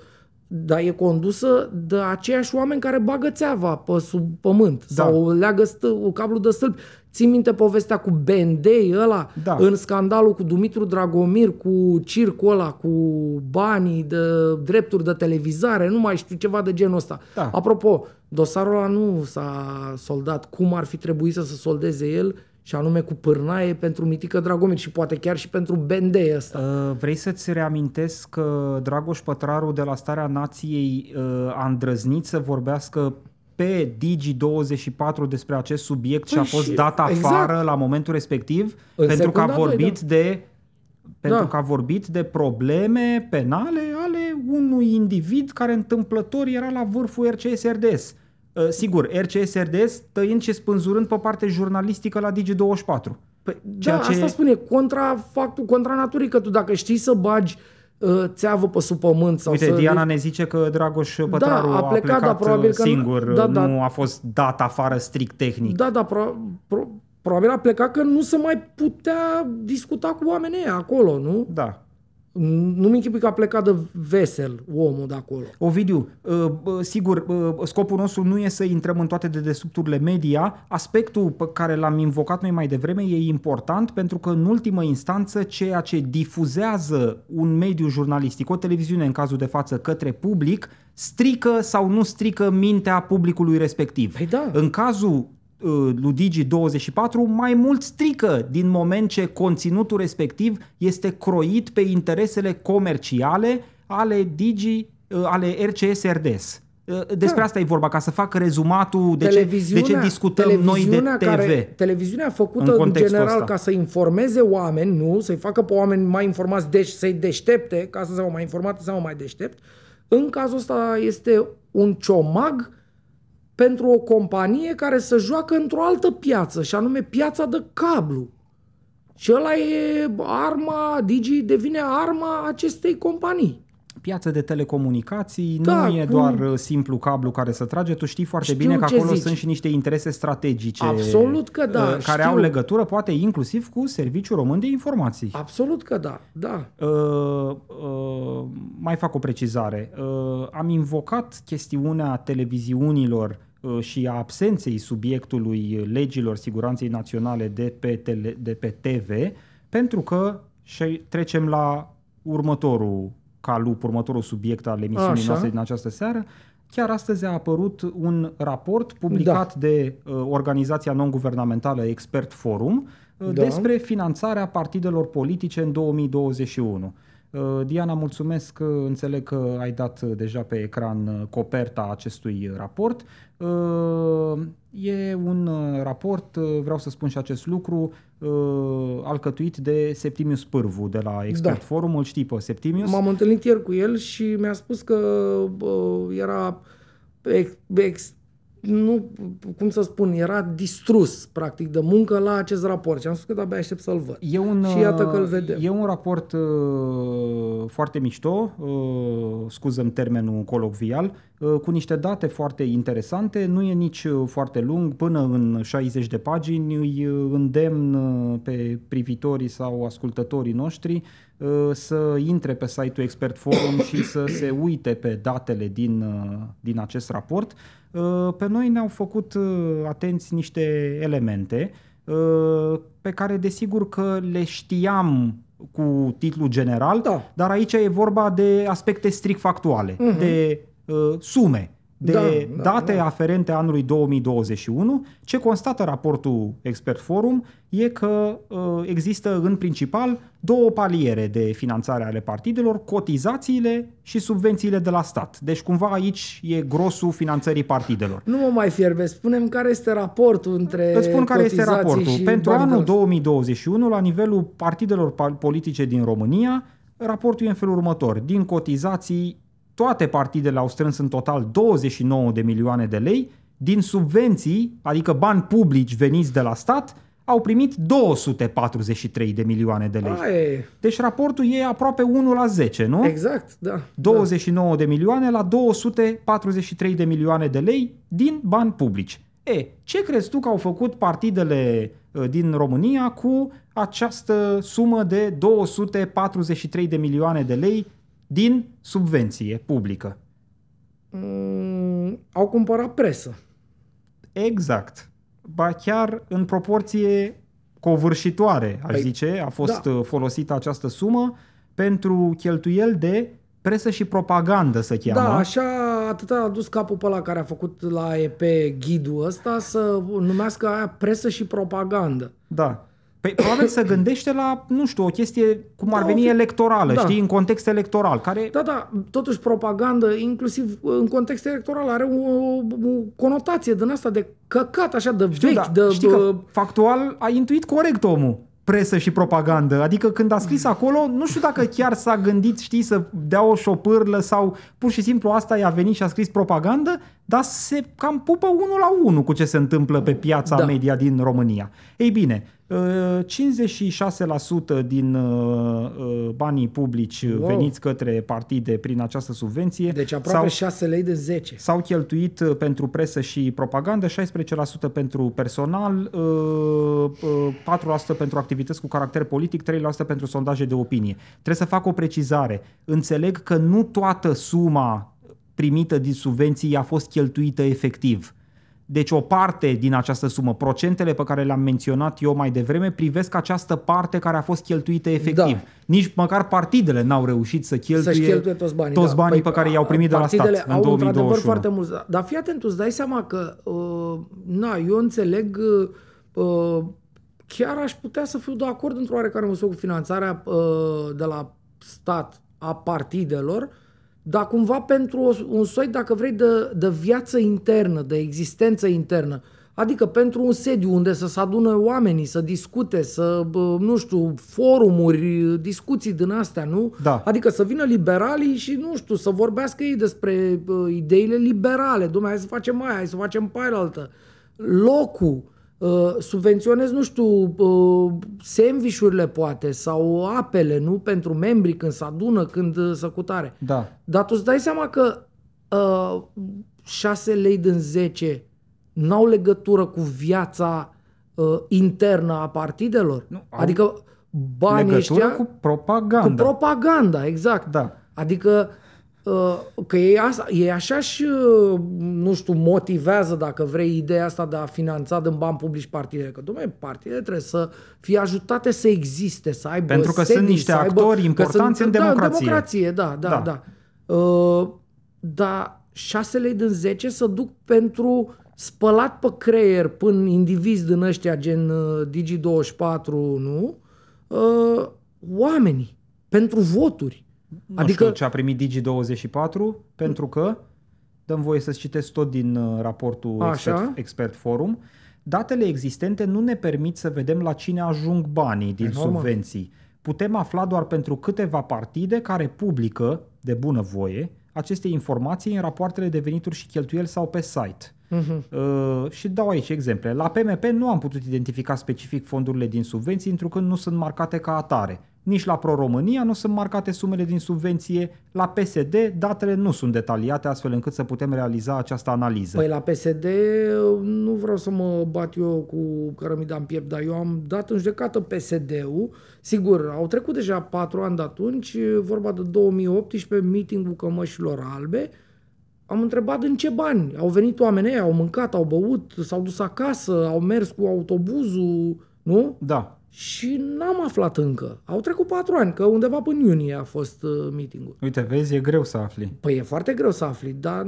dar e condusă de aceiași oameni care bagă țeava pe sub pământ Da. sau leagă stă- cablu de stâlp. Țin minte povestea cu Bendei ăla Da. în scandalul cu Dumitru Dragomir, cu circul ăla, cu banii de drepturi de televizare, nu mai știu, ceva de genul ăsta. Da. Apropo, dosarul ăla nu s-a soldat cum ar fi trebuit să se soldeze el și anume cu pârnaie pentru Mitică Dragomir și poate chiar și pentru Bendei ăsta. Uh, Vrei să-ți reamintesc că Dragoș Pătraru de la Starea Nației uh, a îndrăznit să vorbească pe Digi24 despre acest subiect și Păi a fost și- dat afară exact. la momentul respectiv În pentru că a secunda doi, vorbit de pentru Da. că a vorbit de probleme penale ale unui individ care întâmplător era la vârful RCS-RDS. Uh, Sigur, RCS-RDS tăind și spânzurând pe parte jurnalistică la Digi24. Păi, Ceea da, ce- asta spune, contra faptul, contra naturii, că tu dacă știi să bagi uh, țeavă pe sub pământ sau Uite, să... Diana ne zice că Dragoș Pătraru a a plecat, plecat, dar probabil că nu- singur, da, da. nu a fost dat afară strict tehnic. Da, da, pro, pro, probabil a plecat că nu se mai putea discuta cu oamenii ăia acolo, nu? da. Nu-mi închipui că a plecat de vesel omul de acolo. Ovidiu, uh, bă, sigur, uh, scopul nostru nu e să intrăm în toate dedesubturile media. Aspectul pe care l-am invocat noi mai devreme e important pentru că, în ultimă instanță, ceea ce difuzează un mediu jurnalistic, o televiziune în cazul de față, către public, strică sau nu strică mintea publicului respectiv. Păi da. În cazul uh, lui Digi24, mai mult strică din moment ce conținutul respectiv este croit pe interesele comerciale ale Digi, uh, ale RCS-RDS. Uh, Despre Da. asta e vorba, ca să fac rezumatul de ce, de ce discutăm noi de televiziunea TV. Care, televiziunea făcută în în, contextul general ăsta. ca să informeze oameni, nu? Să-i facă pe oameni mai informați, deci să-i deștepte, ca să se mai informat, să mai deștept. În cazul ăsta este un ciomag pentru o companie care să joacă într-o altă piață, și anume piața de cablu. Și ăla e arma, Digi devine arma acestei companii. Piață de telecomunicații, Da, nu e cu- doar uh, simplu cablu care să trage, tu știi foarte Știu bine că ce acolo zici. sunt și niște interese strategice Absolut că da, uh, care știu. au legătură poate inclusiv cu Serviciul Român de Informații. Absolut că da, da. Uh, uh, mai fac o precizare. Uh, am invocat chestiunea televiziunilor uh, și a absenței subiectului legilor siguranței naționale de pe, tele, de pe TV, pentru că și trecem la următorul calup, următorul subiect al emisiunii Așa. noastre din această seară. Chiar astăzi a apărut un raport publicat Da. de uh, organizația non-guvernamentală Expert Forum uh, Da. despre finanțarea partidelor politice în 2021. Uh, Diana, mulțumesc că înțeleg că ai dat uh, deja pe ecran uh, coperta acestui raport. Uh, E un uh, raport, uh, vreau să spun și acest lucru, uh, alcătuit de Septimius Pârvu de la Expert Da. Forum. Îl știi pe Septimius? M-am întâlnit ieri cu el și mi-a spus că bă, era ex, ex, nu, cum să spun, era distrus, practic, de muncă la acest raport. Și am spus că de-abia aștept să-l văd. E un, Și iată că îl uh, vedem. E un raport uh, foarte mișto, uh, scuzăm termenul colocvial, uh, cu niște date foarte interesante, nu e nici uh, foarte lung, până în 60 de pagini, îi uh, îndemn uh, pe privitorii sau ascultătorii noștri uh, să intre pe site-ul Expert Forum și să se uite pe datele din, uh, din acest raport. Uh, Pe noi ne-au făcut uh, atenți niște elemente uh, pe care desigur că le știam cu titlu general, Da. dar aici e vorba de aspecte strict factuale, de uh, sume, de Da, da, date da. aferente anului 2021. Ce constată raportul Expert Forum e că uh, există în principal două paliere de finanțare ale partidelor, cotizațiile și subvențiile de la stat. Deci cumva aici e grosul finanțării partidelor. Nu mă mai fierbe, spunem care este raportul între Îți spun care este cotizații raportul. și Pentru bani de anul la- 2021, la nivelul partidelor pa- politice din România, raportul e în felul următor. Din cotizații, toate partidele au strâns în total 29 de milioane de lei. Din subvenții, adică bani publici veniți de la stat, au primit 243 de milioane de lei. Aia e. Deci raportul e aproape 1 la 10, nu? Exact, da. 29 de milioane la 243 de milioane de lei din bani publici. E, ce crezi tu că au făcut partidele uh, din România cu această sumă de 243 de milioane de lei din subvenție publică? Mm, au cumpărat presă. Exact. Ba chiar în proporție covârșitoare, aș Păi, zice, a fost da. uh, folosită această sumă pentru cheltuieli de presă și propagandă, să cheamă. Da, așa atât a dus capul pe ăla care a făcut la EP ghidul ăsta să numească aia presă și propagandă. Da. Păi probabil să gândește la, nu știu, o chestie cum ar Da, veni o fi- electorală, da. știi, în context electoral, care... Da, da, totuși propagandă, inclusiv în context electoral, are o, o conotație din asta de căcat, așa, de Știu, vechi, da, de... știi că bă, factual a intuit corect omul presă și propagandă. Adică când a scris acolo, nu știu dacă chiar s-a gândit, știi, să dea o șopârlă sau pur și simplu asta i-a venit și a scris propagandă, dar se cam pupă unul la unul cu ce se întâmplă pe piața Da. media din România. Ei bine, uh, 56% din uh, uh, banii publici Wow. veniți către partide prin această subvenție Deci aproape sau 6 lei de 10. S-au cheltuit uh, pentru presă și propagandă, 16% pentru personal, uh, uh, 4% pentru activități cu caracter politic, 3% pentru sondaje de opinie. Trebuie să fac o precizare. Înțeleg că nu toată suma primită din subvenții a fost cheltuită efectiv. Deci o parte din această sumă, procentele pe care le-am menționat eu mai devreme, privesc această parte care a fost cheltuită efectiv. Da. Nici măcar partidele n-au reușit să cheltuie, Să-și cheltuie toți banii. toți da. banii pe care i-au primit de la partidele stat în au într-adevăr 2021. foarte mulți. da. Dar fii atent, tu îți dai seama că, uh, na, eu înțeleg, uh, chiar aș putea să fiu de acord într-o oarecare măsură cu finanțarea uh, de la stat a partidelor, dar cumva pentru o, un soi, dacă vrei, de, de viață internă, de existență internă. Adică pentru un sediu unde să se adună oamenii, să discute, să, bă, nu știu, forumuri, discuții din astea, nu? Da. Adică să vină liberalii și, nu știu, să vorbească ei despre uh, ideile liberale. Dom'le, hai să facem aia, hai să facem pe aia altă. Locul, uh, subvenționez, nu știu, uh, sandvișurile poate sau apele, nu? Pentru membrii când se adună, când uh, să cutare. Da. Dar tu îți dai seama că uh, 6 lei din 10 n-au legătură cu viața uh, internă a partidelor? Nu, au adică banii Legătură ăștia cu propaganda. cu propaganda, exact. Da. Adică uh, că ei, asta, ei așa și, uh, nu știu, motivează, dacă vrei, ideea asta de a finanța din bani publici partidele. Că, domnule, partidele trebuie să fie ajutate să existe, să aibă Pentru că sedii, sunt niște să aibă, actori că importanți în da, democrație. democrație, da, da, Da. da. da. Uh, dar 6 lei din 10 să duc pentru spălat pe creier până indivizi din ăștia gen uh, Digi24, nu? Uh, oamenii, pentru voturi. Nu adică, știu ce a primit Digi24, pentru că, dăm voie să-ți citesc tot din uh, raportul Așa. Expert, Expert Forum, datele existente nu ne permit să vedem la cine ajung banii din E normal. subvenții. Putem afla doar pentru câteva partide care publică, de bună voie, aceste informații în rapoartele de venituri și cheltuieli sau pe site. uh-huh. Uh, și dau aici exemple. La PMP nu am putut identifica specific fondurile din subvenții, întrucât nu sunt marcate ca atare. Nici la Pro-România nu sunt marcate sumele din subvenție. La PSD datele nu sunt detaliate astfel încât să putem realiza această analiză. Păi la PSD nu vreau să mă bat eu cu cărămida în piept, dar eu am dat în judecată PSD-ul. Sigur, au trecut deja patru ani de atunci, vorba de 2018, meetingul cămășilor albe. Am întrebat în ce bani. Au venit oamenii, au mâncat, au băut, s-au dus acasă, au mers cu autobuzul, nu? Da. Și n-am aflat încă. Au trecut patru ani, că undeva până în iunie a fost uh, meetingul. Uite, vezi, e greu să afli. Păi e foarte greu să afli, dar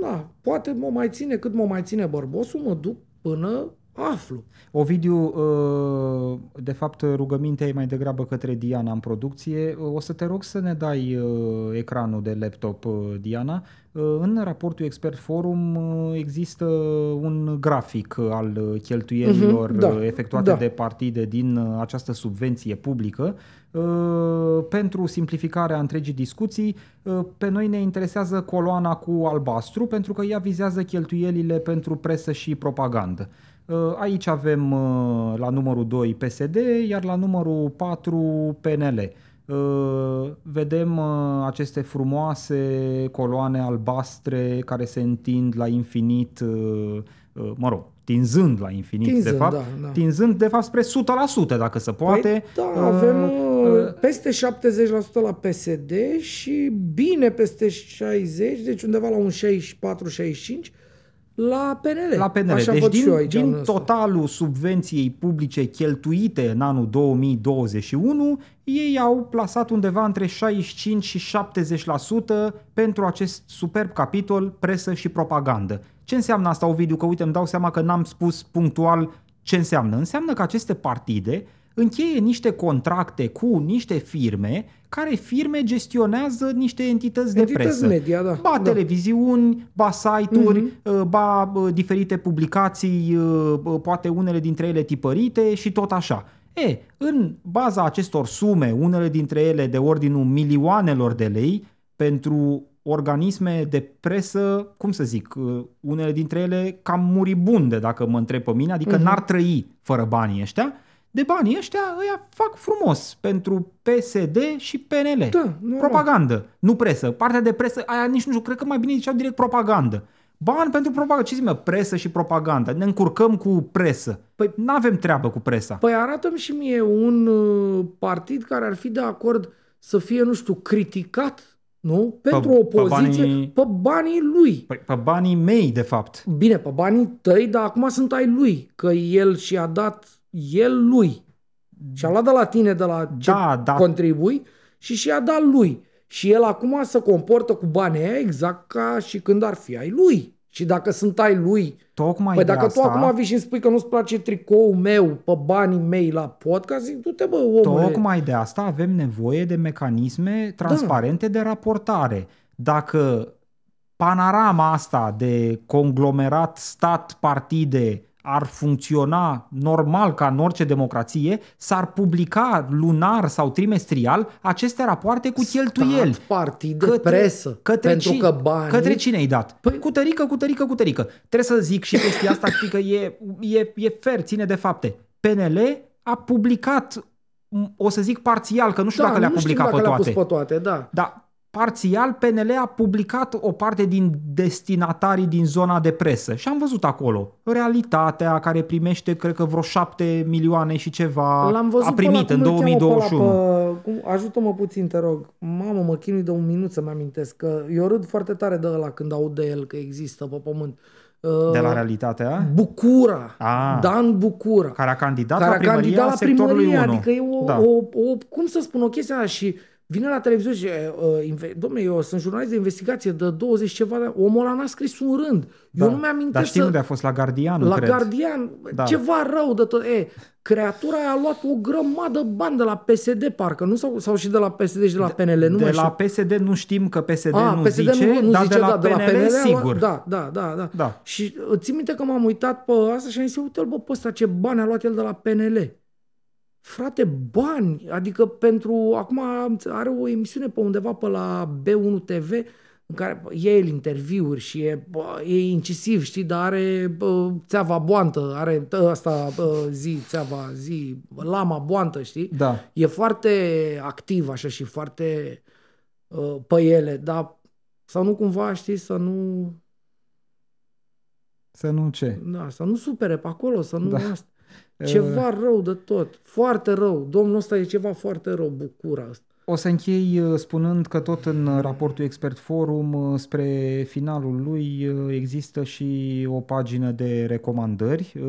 na, poate mă mai ține cât mă mai ține bărbosul, mă duc până aflu. Ovidiu, uh, de fapt rugămintea e mai degrabă către Diana în producție. Uh, O să te rog să ne dai uh, ecranul de laptop, uh, Diana. Uh, În raportul Expert Forum uh, există un grafic al cheltuielilor Mhm, da, uh, efectuate da. de partide din uh, această subvenție publică. Uh, Pentru simplificarea întregii discuții, uh, pe noi ne interesează coloana cu albastru pentru că ea vizează cheltuielile pentru presă și propagandă. Uh, Aici avem uh, la numărul 2 PSD, iar la numărul 4 PNL. Uh, Vedem uh, aceste frumoase coloane albastre care se întind la infinit, uh, uh, mă rog, tinzând la infinit, Tinzând, de fapt, da, da. tinzând de fapt spre 100% dacă se poate. Păi, da, Uh, avem uh, peste 70% la PSD și bine peste 60, deci undeva la un 64-65 la PNL. La PNL. Așa deci văd și eu din, aici anul din ăsta. totalul subvenției publice cheltuite în anul 2021, ei au plasat undeva între 65 și 70% pentru acest superb capitol presă și propagandă. Ce înseamnă asta, Ovidiu? Că uite, îmi dau seama că n-am spus punctual ce înseamnă. Înseamnă că aceste partide încheie niște contracte cu niște firme care firme gestionează niște entități de Entități presă. media, da. Ba Da. televiziuni, ba site-uri, Mhm. ba bă, diferite publicații, uh, bă, poate unele dintre ele tipărite și tot așa. E, în baza acestor sume, unele dintre ele de ordinul milioanelor de lei, pentru organisme de presă, cum să zic, uh, unele dintre ele cam muribunde, dacă mă întreb pe mine, adică n-ar trăi fără banii ăștia, de banii ăștia îia fac frumos pentru PSD și PNL. Da, normal. propagandă, nu presă. Partea de presă, aia nici nu știu, cred că mai bine ziceau direct propagandă. Bani pentru propagandă. Ce zic, mă, presă și propagandă. Ne încurcăm cu presă. Păi Păi- nu avem treabă cu presa. Păi arată-mi și mie un uh, partid care ar fi de acord să fie, nu știu, criticat, nu? Pentru pe opoziție, banii- pe banii lui. Păi, pe banii mei, de fapt. Bine, pe banii tăi, dar acum sunt ai lui, că el și-a dat el lui. Și-a luat de la tine, de la ce Da, da. contribui și și-a dat lui. Și el acum se comportă cu banii aia exact ca și când ar fi ai lui. Și dacă sunt ai lui, Tocmai păi de dacă asta, tu acum vii și îmi spui că nu-ți place tricoul meu pe banii mei la podcast, zic, du-te bă, omule. Tocmai de asta avem nevoie de mecanisme transparente de raportare. Dacă panorama asta de conglomerat stat-partide ar funcționa normal ca în orice democrație, s-ar publica lunar sau trimestrial aceste rapoarte cu cheltuieli. Stat, partid de presă. Către pentru cine, că banii... Către cine ai dat? Păi, Păi- cu tărică, cu tărică, cu tărică. Trebuie să zic și chestia asta, știi că e, e, e fair, ține de fapte. PNL a publicat, m, o să zic parțial, că nu știu da, dacă le-a nu știm publicat dacă pe le-a toate. pus pe toate, da. Dar parțial PNL a publicat o parte din destinatarii din zona de presă și am văzut acolo realitatea care primește cred că vreo 7 milioane și ceva L-am văzut a primit pe în ăla, cum îl cheamă pe 2021. ăla Pe, cum, ajută-mă puțin, te rog. Mamă, mă chinui de un minut să-mi amintesc. Că eu râd foarte tare de ăla când aud de el că există pe pământ. Uh, De la realitatea Bucura. Ah. Dan Bucura. care a candidat care la a primăria candidat la sectorului primărie, 1. adică e o, da. o, o, cum să spun, o chestie așa și vine la televizor și, uh, inve- domne, eu sunt jurnalist de investigație de 20 ceva de omul ăla n-a scris un rând. da. Eu nu mi-am Dar știi să... unde a fost? La Guardian, La cred. Guardian, Da. da. ceva rău de tot. E, creatura aia a luat o grămadă bani de la PSD, parcă, nu? Sau, sau și de la PSD și de la PNL, nu de mai la știu. PSD nu știm că PSD A, nu PSD zice, nu, nu dar zice, de la da, PNL, de la PNL a luat- sigur. Da, da, da, da. Da. Și uh, țin minte că m-am uitat pe asta și am zis, uite-l bă, pe ăsta, ce bani a luat el de la PNL. Frate, bani, adică pentru, acum are o emisiune pe undeva pe la B1 TV în care bă, e el interviuri și e, bă, e incisiv, știi, dar are bă, țeava boantă, are tă, asta bă, zi, țeava zi, lama boantă, știi? Da. E foarte activ așa și foarte uh, pe ele, dar să nu cumva, știi, să nu, Să nu ce. da, să nu supere pe acolo, să nu Da. asta. Ceva rău de tot. Foarte rău. Domnul ăsta e ceva foarte rău, bucura asta. O să închei uh, spunând că tot în uh, raportul Expert Forum, uh, spre finalul lui, uh, există și o pagină de recomandări. Uh,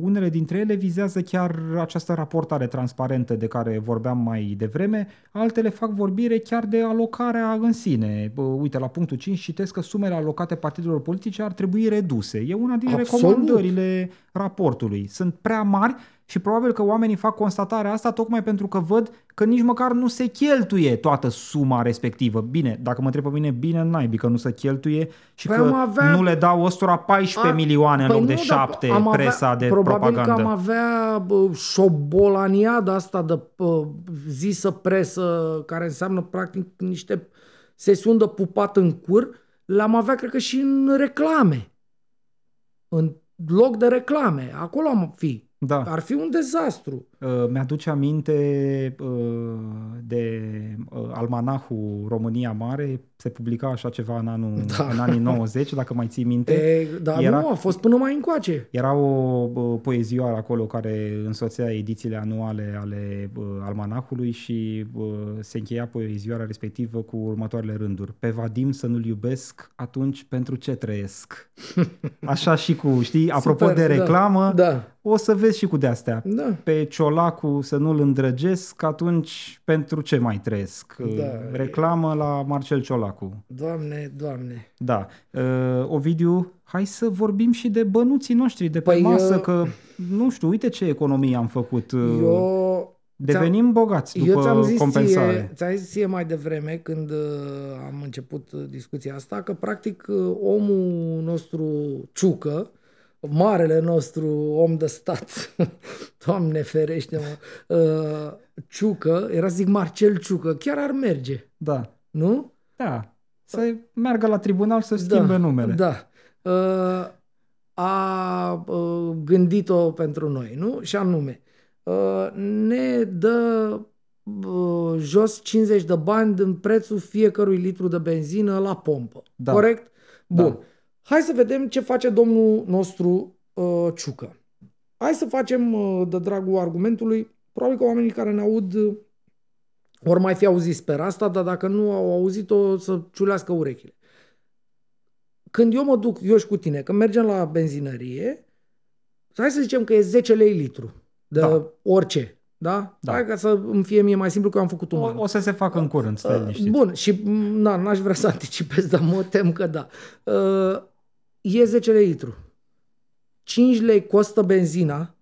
Unele dintre ele vizează chiar această raportare transparentă de care vorbeam mai devreme, altele fac vorbire chiar de alocarea în sine. Bă, Uite, la punctul 5 citesc că sumele alocate partidelor politice ar trebui reduse. E una din Absolut. recomandările raportului. Sunt prea mari și probabil că oamenii fac constatarea asta tocmai pentru că văd că nici măcar nu se cheltuie toată suma respectivă. Bine, dacă mă întreb pe mine, bine naibii că nu se cheltuie și Păi că am avea- nu le dau ăstora 14 A- milioane în Păi loc de nu, dar 7 am avea- presa de probabil propagandă. că am avea bă, șobolaniada asta de bă, zisă presă, care înseamnă practic niște sesiuni de pupat în cur, le-am avea, cred că, și în reclame. În loc de reclame. Acolo am fi. Da. Ar fi un dezastru. Uh, Mi-aduce aminte uh, de uh, almanahul România Mare, se publica așa ceva în, anul, da. în anii 90, dacă mai ții minte. E, da, era, nu, a fost până mai încoace. Era o bă, poezioară acolo care însoțea edițiile anuale ale bă, almanahului și bă, se încheia poezioara respectivă cu următoarele rânduri. Pe Vadim să nu-l iubesc, atunci pentru ce trăiesc? Așa și cu, știi, apropo Super, de da. reclamă, da, da. o să vezi și cu de-astea. Da. Pe Ciolacu să nu-l îndrăgesc, atunci pentru ce mai trăiesc? Da. Reclamă la Marcel Ciolacu. Doamne, doamne. Da. Uh, Ovidiu, hai să vorbim și de bănuții noștri de pe Păi, masă, uh, că nu știu, uite ce economie am făcut. Uh, Eu Devenim bogați după Eu ți-am zis, compensare. ție, ți-am zis ție mai devreme când uh, am început uh, discuția asta că practic uh, omul nostru Ciucă, marele nostru om de stat, Doamne ferește mă, uh, Ciucă, era zic Marcel Ciucă, chiar ar merge, Da. nu? Da. Să meargă la tribunal să schimbe numele. Da. Uh, a uh, gândit-o pentru noi, nu? Și anume, uh, ne dă uh, jos 50 de bani din prețul fiecărui litru de benzină la pompă. Da. Corect? Bun. Da. Hai să vedem ce face domnul nostru uh, Ciucă. Hai să facem, uh, de dragul argumentului, probabil că oamenii care ne aud uh, ori mai fi auzit sper asta, dar dacă nu au auzit-o, să ciulească urechile. Când eu mă duc, eu și cu tine, când mergem la benzinărie, hai să zicem că e 10 lei litru de Da. orice. Da? Da. Hai ca să îmi fie mie mai simplu că eu am făcut un O, o să se facă în curând, stai liniștit. Bun, și m, na, n-aș vrea să anticipez, dar mă tem că da. Uh, e 10 lei litru. 5 lei costă benzina,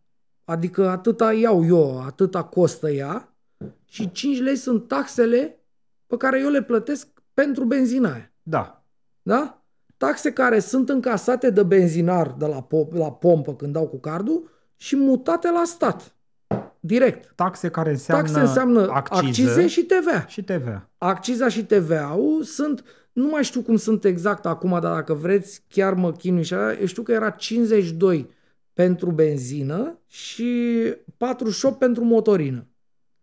adică atâta iau eu, atâta costă ea, și 5 lei sunt taxele pe care eu le plătesc pentru benzina aia. Da. Da? Taxe care sunt încasate de benzinar de la, po- la pompă când dau cu cardul și mutate la stat. Direct. Taxe care înseamnă, Taxe înseamnă accize, accize și TVA. și TVA. Acciza și TVA-ul sunt, nu mai știu cum sunt exact acum, dar dacă vreți, chiar mă chinui și așa, eu știu că era 52 pentru benzină și 48 pentru motorină.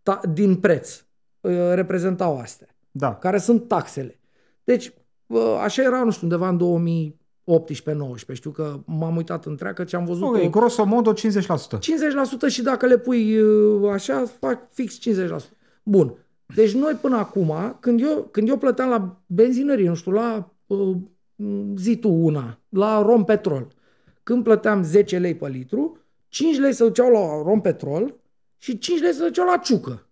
Ta- din preț uh, reprezentau astea, Da. care sunt taxele. Deci, uh, așa era, nu știu, undeva în 2018-19. Știu că m-am uitat întreagă ce am văzut. Ok, o- grosomodo 50%. 50% și dacă le pui uh, așa, fac fix 50%. Bun. Deci noi până acum, când eu, când eu plăteam la benzinărie, nu știu, la uh, zi tu una, la rom petrol, când plăteam 10 lei pe litru, 5 lei se duceau la rom petrol și 5 lei se duceau la ciucă.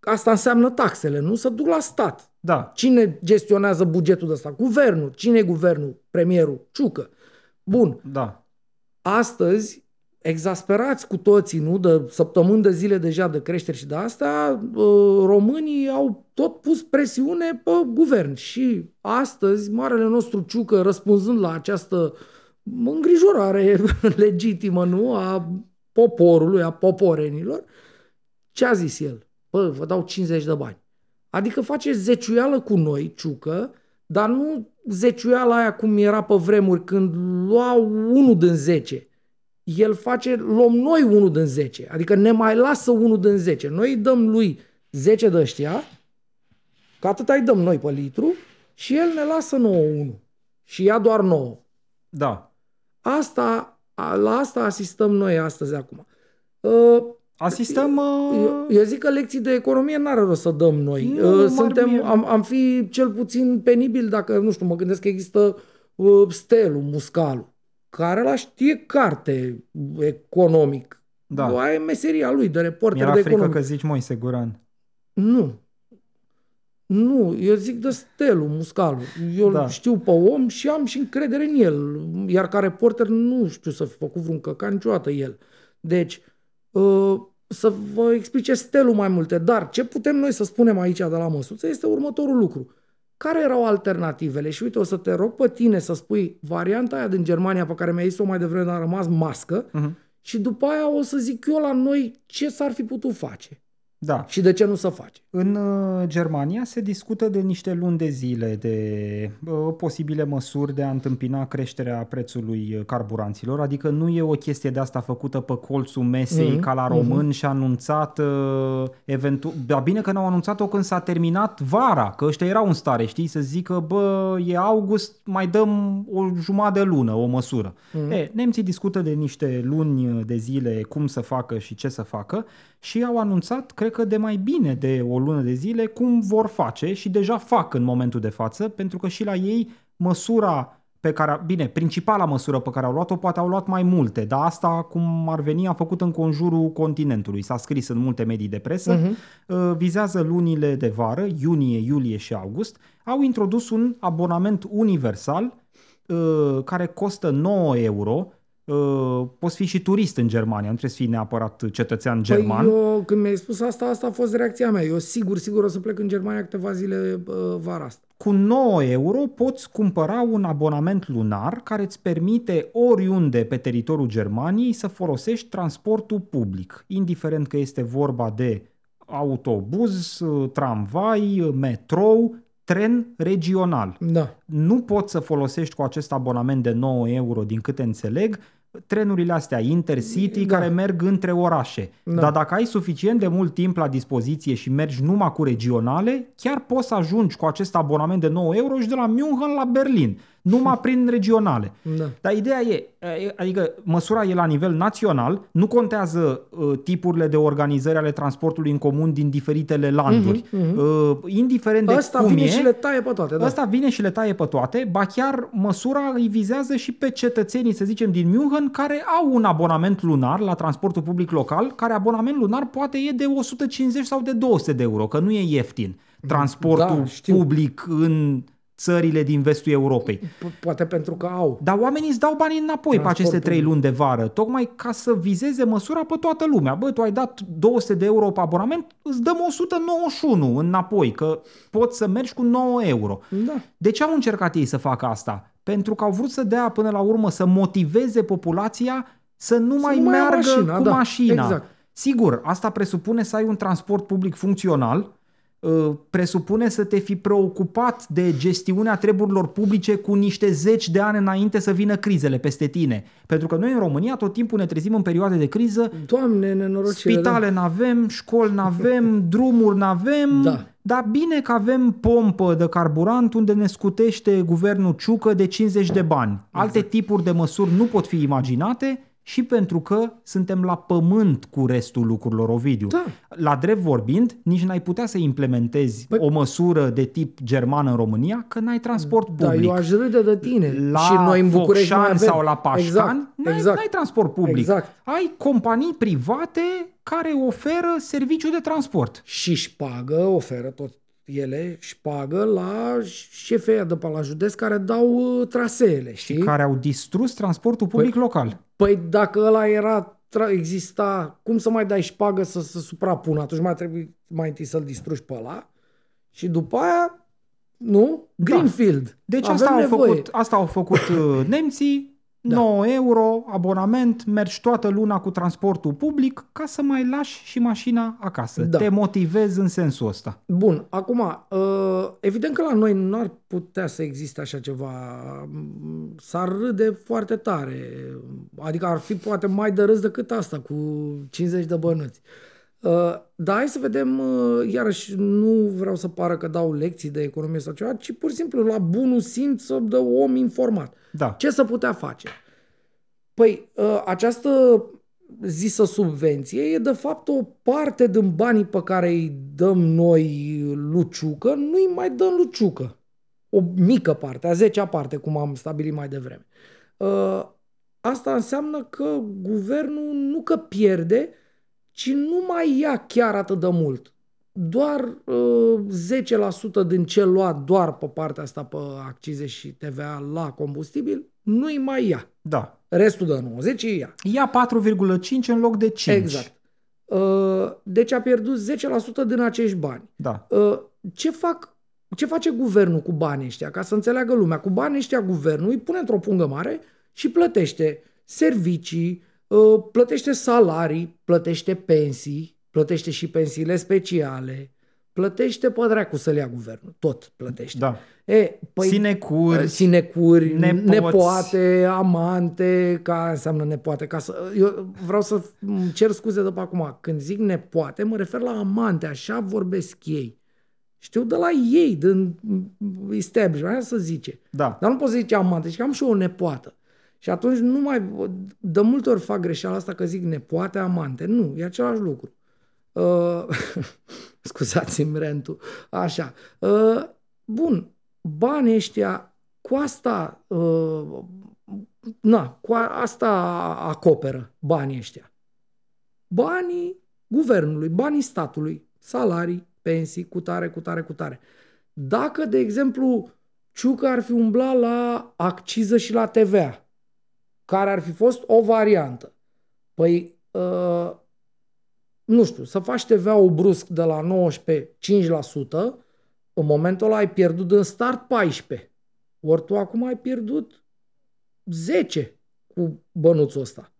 Asta înseamnă taxele, nu? Să duc la stat. Da. Cine gestionează bugetul de ăsta? Guvernul. Cine e guvernul? Premierul? Ciucă. Bun. Da. Astăzi, exasperați cu toții, nu? De săptămâni de zile deja de creștere și de asta, uh, românii au tot pus presiune pe guvern. Și astăzi, marele nostru Ciucă, răspunzând la această îngrijorare legitimă, nu? A poporului, a poporenilor, ce a zis el? Bă, vă dau 50 de bani. Adică face zeciuială cu noi, Ciucă, dar nu zeciuiala aia cum era pe vremuri când luau unul din 10. El face, luăm noi unul din 10. Adică ne mai lasă unul din 10. Noi îi dăm lui 10 de ăștia, că atât îi dăm noi pe litru, și el ne lasă nouă unul. Și ia doar 9. Da. Asta, a- la asta asistăm noi astăzi acum. Uh, Asistăm... Uh, eu, eu zic că lecții de economie n-are rost să dăm noi. Nu, Uh, m-ar Suntem, mie- am, am fi cel puțin penibil dacă, nu știu, mă gândesc că există uh, Stelu, Muscalu, care la știe carte economic. Da. Aia e meseria lui de reporter Mi-era de frică economic. că zici Moise Guran. Nu. Nu, eu zic de Stelu, Muscalu. Eu Da. da. știu pe om și am și încredere în el. Iar ca reporter nu știu să fi făcut vreun căcat niciodată el. Deci, uh, să vă explice Stelu mai multe. Dar ce putem noi să spunem aici de la măsuță este următorul lucru. Care erau alternativele? Și uite, o să te rog pe tine să spui varianta aia din Germania pe care mi-ai zis-o mai devreme, dar a rămas mască. Mhm. Și după aia o să zic eu la noi ce s-ar fi putut face. Da. Și de ce nu să face? În uh, Germania se discută de niște luni de zile de uh, posibile măsuri de a întâmpina creșterea prețului uh, carburanților, adică nu e o chestie de asta făcută pe colțul mesei Mhm, ca la român și anunțat uh, eventual... Ba bine că n-au anunțat-o când s-a terminat vara, că ăștia erau în stare, știi, să zică, bă, e august, mai dăm o jumătate de lună, o măsură. Mhm. E, nemții discută de niște luni de zile cum să facă și ce să facă și au anunțat, cred că de mai bine de o lună de zile, cum vor face și deja fac în momentul de față, pentru că și la ei măsura pe care, bine, principala măsură pe care au luat-o, poate au luat mai multe, dar asta, cum ar veni, a făcut în conjurul continentului. S-a scris în multe medii de presă, Mhm. uh, vizează lunile de vară, iunie, iulie și august, au introdus un abonament universal uh, care costă 9 euro, Uh, poți fi și turist în Germania, nu trebuie să fii neapărat cetățean german. Păi eu, când mi-ai spus asta, asta a fost reacția mea. Eu sigur, sigur o să plec în Germania câteva zile uh, vara asta. Cu 9 euro poți cumpăra un abonament lunar care îți permite oriunde pe teritoriul Germaniei să folosești transportul public, indiferent că este vorba de autobuz, uh, tramvai, uh, metrou, tren regional. Da. Nu poți să folosești cu acest abonament de 9 euro, din câte înțeleg, trenurile astea intercity Da. care merg între orașe. Da. Dar dacă ai suficient de mult timp la dispoziție și mergi numai cu regionale, chiar poți să ajungi cu acest abonament de 9 euro și de la München la Berlin, numai prin regionale. Da. Dar ideea e, e, adică măsura e la nivel național, nu contează uh, tipurile de organizări ale transportului în comun din diferitele landuri. Mhm, Uh, indiferent de Ăsta cum vine e, și le taie pe toate. Da. Ăsta vine și le taie pe toate, ba chiar măsura îi vizează și pe cetățenii, să zicem, din München, care au un abonament lunar la transportul public local, care abonament lunar poate e de 150 sau de 200 de euro, că nu e ieftin transportul Da, știu. public în țările din vestul Europei. Po- Poate pentru că au. Dar oamenii îți dau banii înapoi pe Transport aceste trei public. luni de vară, tocmai ca să vizeze măsura pe toată lumea. Bă, tu ai dat 200 de euro pe abonament, îți dăm 191 înapoi, că poți să mergi cu 9 euro. Da. De ce au încercat ei să facă asta? Pentru că au vrut să dea până la urmă să motiveze populația să nu mai nu mai ia meargă mașina, cu da, mașina. exact. Sigur, asta presupune să ai un transport public funcțional, uh, presupune să te fi preocupat de gestiunea treburilor publice cu niște zeci de ani înainte să vină crizele peste tine. Pentru că noi în România tot timpul ne trezim în perioade de criză Doamne, nenorocire. Spitale n-avem, școli n-avem, drumuri n-avem, Da. dar bine că avem pompă de carburant unde ne scutește guvernul Ciucă de 50 de bani. Alte Exact. tipuri de măsuri nu pot fi imaginate și pentru că suntem la pământ cu restul lucrurilor, Ovidiu. Da. La drept vorbind, nici n-ai putea să implementezi Păi- o măsură de tip german în România, că n-ai transport Da, public. eu aș râde de tine. La și noi în București Focșani noi avem. sau la Pașcani, exact, n-ai, exact. n-ai transport public. Exact. Ai companii private care oferă serviciu de transport. Și șpagă, oferă tot ele, șpagă la șefeia de pe la județ care dau uh, traseele, știi? care au distrus transportul public local. Păi dacă ăla era, tra- exista, cum să mai dai șpagă să se suprapună? Atunci mai trebuie mai întâi să-l distrugi pe ăla și după aia, nu? Greenfield. Deci Avem asta au, nevoie. făcut, asta au făcut uh, nemții, Da. 9 euro, abonament, mergi toată luna cu transportul public ca să mai lași și mașina acasă. Da. Te motivezi în sensul ăsta. Bun, acum, uh, evident că la noi nu ar putea să existe așa ceva. S-ar râde foarte tare. Adică ar fi poate mai de râs decât asta, cu 50 de bănuți. Uh, dar hai să vedem, uh, iarăși nu vreau să pară că dau lecții de economie sau ceva, ci pur și simplu la bunul simț să dă om informat. Da. Ce să putea face? Păi, ă, această zisă subvenție e de fapt o parte din banii pe care îi dăm noi Luciucă, nu îi mai dăm Luciucă. O mică parte, a zecea parte, cum am stabilit mai devreme. Ă, Asta înseamnă că guvernul nu că pierde, ci nu mai ia chiar atât de mult. Doar uh, 10% din ce lua doar pe partea asta pe accize și TVA la combustibil, nu-i mai ia. Da. Restul de 90 îi ia. Ia 4,5 în loc de 5. Exact. Uh, Deci a pierdut 10% din acești bani. Da. Uh, Ce fac ce face guvernul cu banii ăștia? Ca să înțeleagă lumea. Cu banii ăștia guvernul îi pune într-o pungă mare și plătește servicii, uh, plătește salarii, plătește pensii, plătește și pensiile speciale, plătește pe dracu să le ia guvernul. Tot plătește. Da. E, păi, Sinecuri, sinecuri, nepoți. nepoate, amante, ca înseamnă nepoate. Ca să, eu vreau să îmi cer scuze după acum. Când zic nepoate, mă refer la amante, așa vorbesc ei. Știu de la ei, din establishment, aia să zice. Da. Dar nu pot să zice amante, și că am și eu o nepoată. Și atunci nu mai... De multe ori fac greșeala asta că zic nepoate, amante. Nu, e același lucru. Uh, scuzați-mi rentul. Așa. Uh, bun, banii ăștia cu asta uh, na, cu a, asta acoperă banii ăștia. Banii guvernului, banii statului, salarii, pensii, cu tare, cu tare, cu tare. Dacă, de exemplu, Ciucă ar fi umblat la acciză și la TVA, care ar fi fost o variantă, păi, uh, nu știu, să faci TVA-ul brusc de la 19 5%, în momentul ăla ai pierdut în start 14. Ori tu acum ai pierdut 10 cu bănuțul ăsta.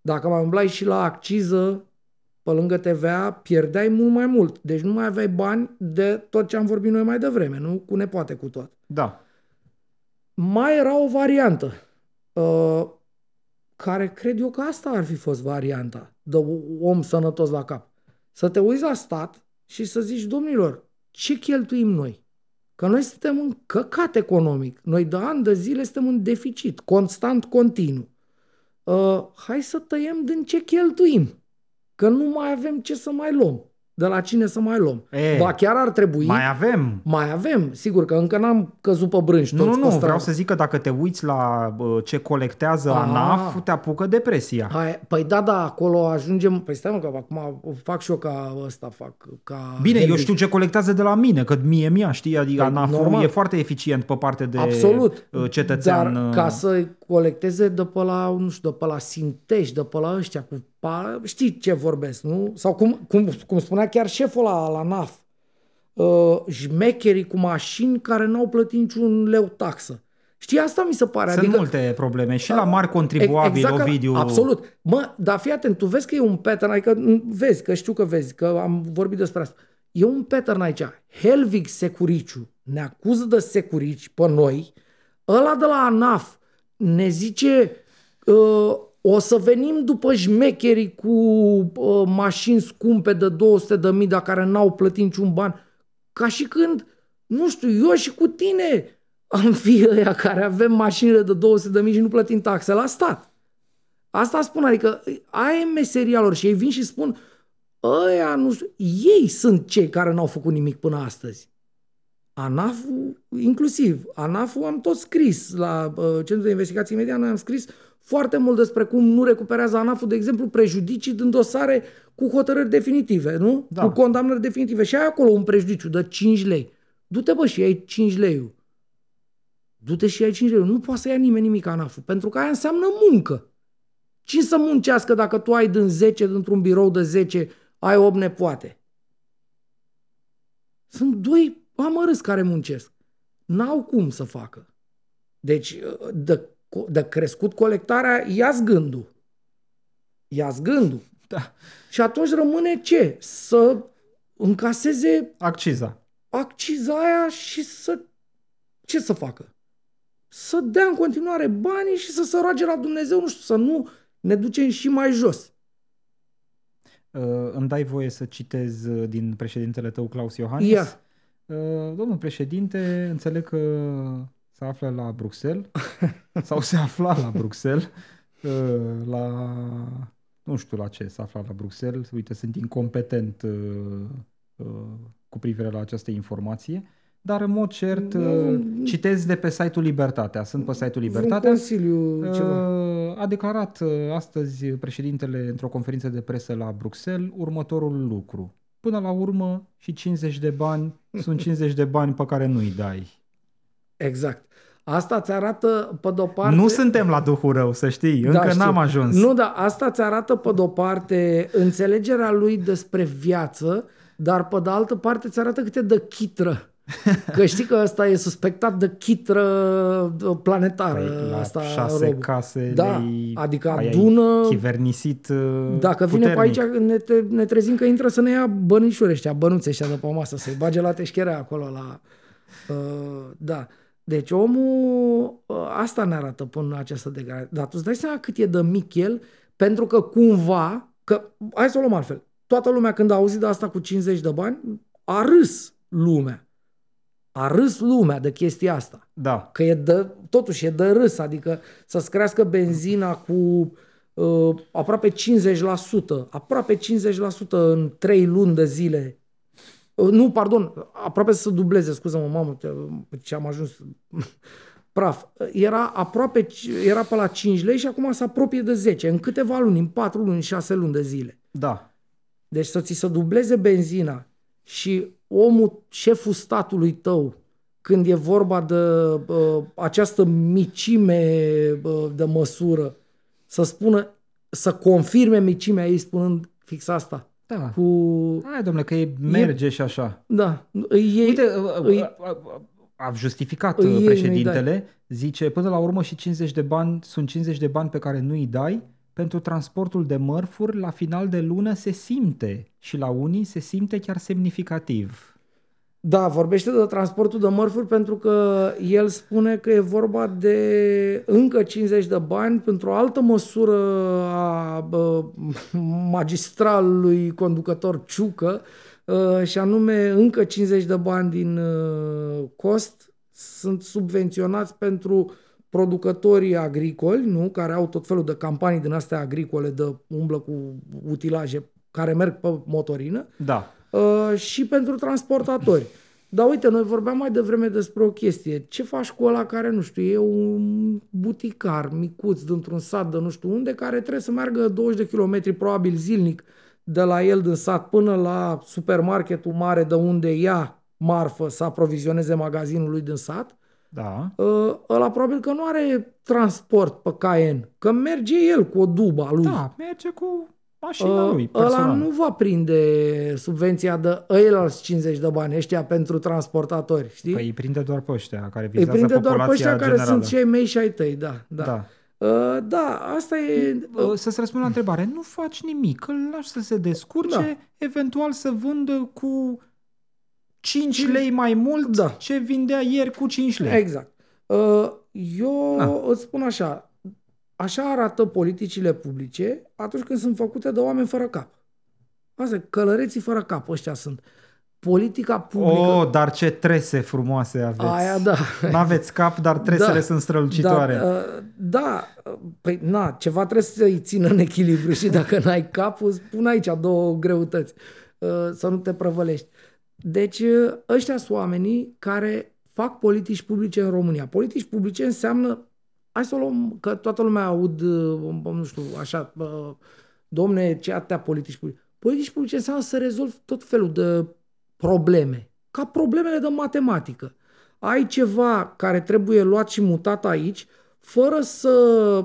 Dacă mai umblai și la acciză, pe lângă TVA, pierdeai mult mai mult. Deci nu mai aveai bani de tot ce am vorbit noi mai devreme, nu? Cu nepoate cu tot. Da. Mai era o variantă, uh, care cred eu că asta ar fi fost varianta de om sănătos la cap. Să te uiți la stat și să zici, domnilor, ce cheltuim noi? Că noi suntem în căcat economic. Noi de ani de zile suntem în deficit, constant, continuu. Uh, hai să tăiem din ce cheltuim. Că nu mai avem ce să mai luăm. De la cine să mai luăm? E, ba chiar ar trebui... Mai avem. Mai avem, sigur că încă n-am căzut pe brânci Nu, toți nu, pe nu, stradă. vreau să zic că dacă te uiți la bă, ce colectează Ah. ANAF, te apucă depresia. Hai, păi da, da, acolo ajungem... Păi stai mă, că acum fac și eu ca ăsta, fac ca... Bine, eu Helvig. știu ce colectează de la mine, că mie mi-a, știi, adică Păi, ANAF-ul normal. e foarte eficient pe parte de Absolut. uh, cetățean. Dar uh, ca să colecteze de pe la, nu știu, de pe la Sintești, de pe la ăștia, cu pa, știi ce vorbesc, nu? Sau cum, cum, cum spunea chiar șeful la, la NAF, uh, jmecherii cu mașini care n-au plătit niciun leu taxă. Știi, asta mi se pare. Sunt adică, multe probleme și la mari contribuabili, exact ca- Ovidiu. Absolut. Mă, dar fii atent, tu vezi că e un pattern, adică m, vezi, că știu că vezi, că am vorbit despre asta. E un pattern aici. Helvig Securiciu ne acuză de securici pe noi, ăla de la ANAF ne zice uh, o să venim după șmecherii cu uh, mașini scumpe de 200 de mii, dar care n-au plătit niciun ban. Ca și când, nu știu, eu și cu tine am fi ăia care avem mașinile de 200 de mii și nu plătim taxe la stat. Asta spun, adică aia e meseria lor și ei vin și spun ăia, nu știu, ei sunt cei care n-au făcut nimic până astăzi. ANAF-ul, inclusiv, ANAF-ul am tot scris la uh, Centrul de Investigații Media, noi am scris foarte mult despre cum nu recuperează ANAF-ul, de exemplu, prejudicii din dosare cu hotărâri definitive, nu? Da. Cu condamnări definitive. Și ai acolo un prejudiciu de 5 lei. Du-te, bă, și ai 5 lei. Du-te și ai 5 lei. Nu poate să ia nimeni nimic ANAF-ul, pentru că aia înseamnă muncă. Cine să muncească dacă tu ai din 10, dintr-un birou de 10, ai 8 nepoate? Sunt doi amărâți care muncesc. N-au cum să facă. Deci, de, de crescut colectarea, ia gândul. ia gândul. Da. Și atunci rămâne ce? Să încaseze Acciza. acciza aia și să... Ce să facă? Să dea în continuare banii și să se roage la Dumnezeu, nu știu, să nu ne ducem și mai jos. Uh, îmi dai voie să citez uh, din președintele tău, Claus Iohannis? Ia. Uh, domnul președinte, înțeleg că se află la Bruxelles sau se afla la Bruxelles uh, la nu știu la ce se afla la Bruxelles, uite, sunt incompetent uh, uh, cu privire la această informație, dar în mod cert uh, citez de pe site-ul Libertatea, sunt pe site-ul Un Libertatea. consiliu, ceva. Uh, A declarat uh, astăzi președintele într-o conferință de presă la Bruxelles următorul lucru. Până la urmă și 50 de bani sunt 50 de bani pe care nu-i dai. Exact. Asta ți arată, pe de-o parte... Nu suntem la Duhul rău, să știi, încă Da, știu. n-am ajuns. Nu, dar asta ți arată pe de-o parte înțelegerea lui despre viață, dar pe de altă parte ți arată cât e de chitră Că știi că ăsta e suspectat de chitră planetară. Păi, la asta, șase robul. case Da, le-ai- adică ai- ai adună- Chivernisit uh, Dacă vine pe puternic. aici, ne, te, ne trezim că intră să ne ia bănișuri ăștia, bănuțe ăștia de pe masă, să-i bage la teșcherea acolo la... Uh, da. Deci omul uh, asta ne arată până în această degradare. Dar tu îți dai seama cât e de mic el, pentru că cumva, că hai să o luăm altfel, toată lumea când a auzit de asta cu 50 de bani, a râs lumea. A râs lumea de chestia asta. Da. Că e de, totuși e de râs, adică să-ți crească benzina cu uh, aproape 50%, aproape 50% în 3 luni de zile. Uh, nu, pardon, aproape să se dubleze, scuză-mă, mamă, ce- ce am ajuns praf. Era aproape, era pe la 5 lei și acum se apropie de 10, în câteva luni, în 4 luni, în 6 luni de zile. Da. Deci să ți se dubleze benzina și omul, șeful statului tău, când e vorba de uh, această micime uh, de măsură, să spună, să confirme micimea ei spunând fix asta. Da. Cu, Hai, domnule, că e, merge și așa. da, îi iei, Uite, uh, îi- uh, uh, a justificat îi uh, iei, președintele, zice, până la urmă și 50 de bani, sunt 50 de bani pe care nu îi dai, pentru transportul de mărfuri, la final de lună se simte și la unii se simte chiar semnificativ. Da, vorbește de transportul de mărfuri pentru că el spune că e vorba de încă 50 de bani pentru o altă măsură a bă, magistralului conducător Ciucă uh, și anume încă 50 de bani din uh, cost sunt subvenționați pentru producătorii agricoli, nu, care au tot felul de campanii din astea agricole de umblă cu utilaje care merg pe motorină Da. Uh, și pentru transportatori. Dar uite, noi vorbeam mai devreme despre o chestie. Ce faci cu ăla care, nu știu, e un buticar micuț dintr-un sat de nu știu unde, care trebuie să meargă 20 de kilometri probabil zilnic de la el din sat până la supermarketul mare de unde ia marfă să aprovizioneze magazinul lui din sat, Da. uh, ăla probabil că nu are transport pe Cayenne, că merge el cu o dubă a lui. Da, merge cu mașina lui, Uh, ăla personal. nu va prinde subvenția de ăilalți 50 de bani, ăștia pentru transportatori, știi? Păi îi prinde doar pe ăștia care Îi vizează prinde doar pe populația ăștia care generală. sunt cei mei și ai tăi, da. Da, Da. Uh, da asta e... Uh, Să-ți răspund la întrebare, nu faci nimic, îl lași să se descurce, Da. eventual să vândă cu 5 lei mai mult Da. ce vindea ieri cu 5 lei. Exact. Uh, Eu Da. îți spun așa, așa arată politicile publice atunci când sunt făcute de oameni fără cap. Asta, e, călăreții fără cap, ăștia sunt. Politica publică... Oh, dar ce trese frumoase aveți. Aia da. N-aveți cap, dar tresele Da. sunt strălucitoare. Da, uh, da, uh, păi na, ceva trebuie să-i țină în echilibru și dacă n-ai cap, îți pun aici două greutăți, uh, să nu te prăvălești. Deci uh, ăștia sunt oamenii care fac politici publice în România. Politici publice înseamnă, hai să o luăm, că toată lumea aud, uh, nu știu, așa, uh, domne, ce atâtea politici publice. Politici publice înseamnă să rezolvi tot felul de probleme, ca problemele de matematică ai ceva care trebuie luat și mutat aici, fără să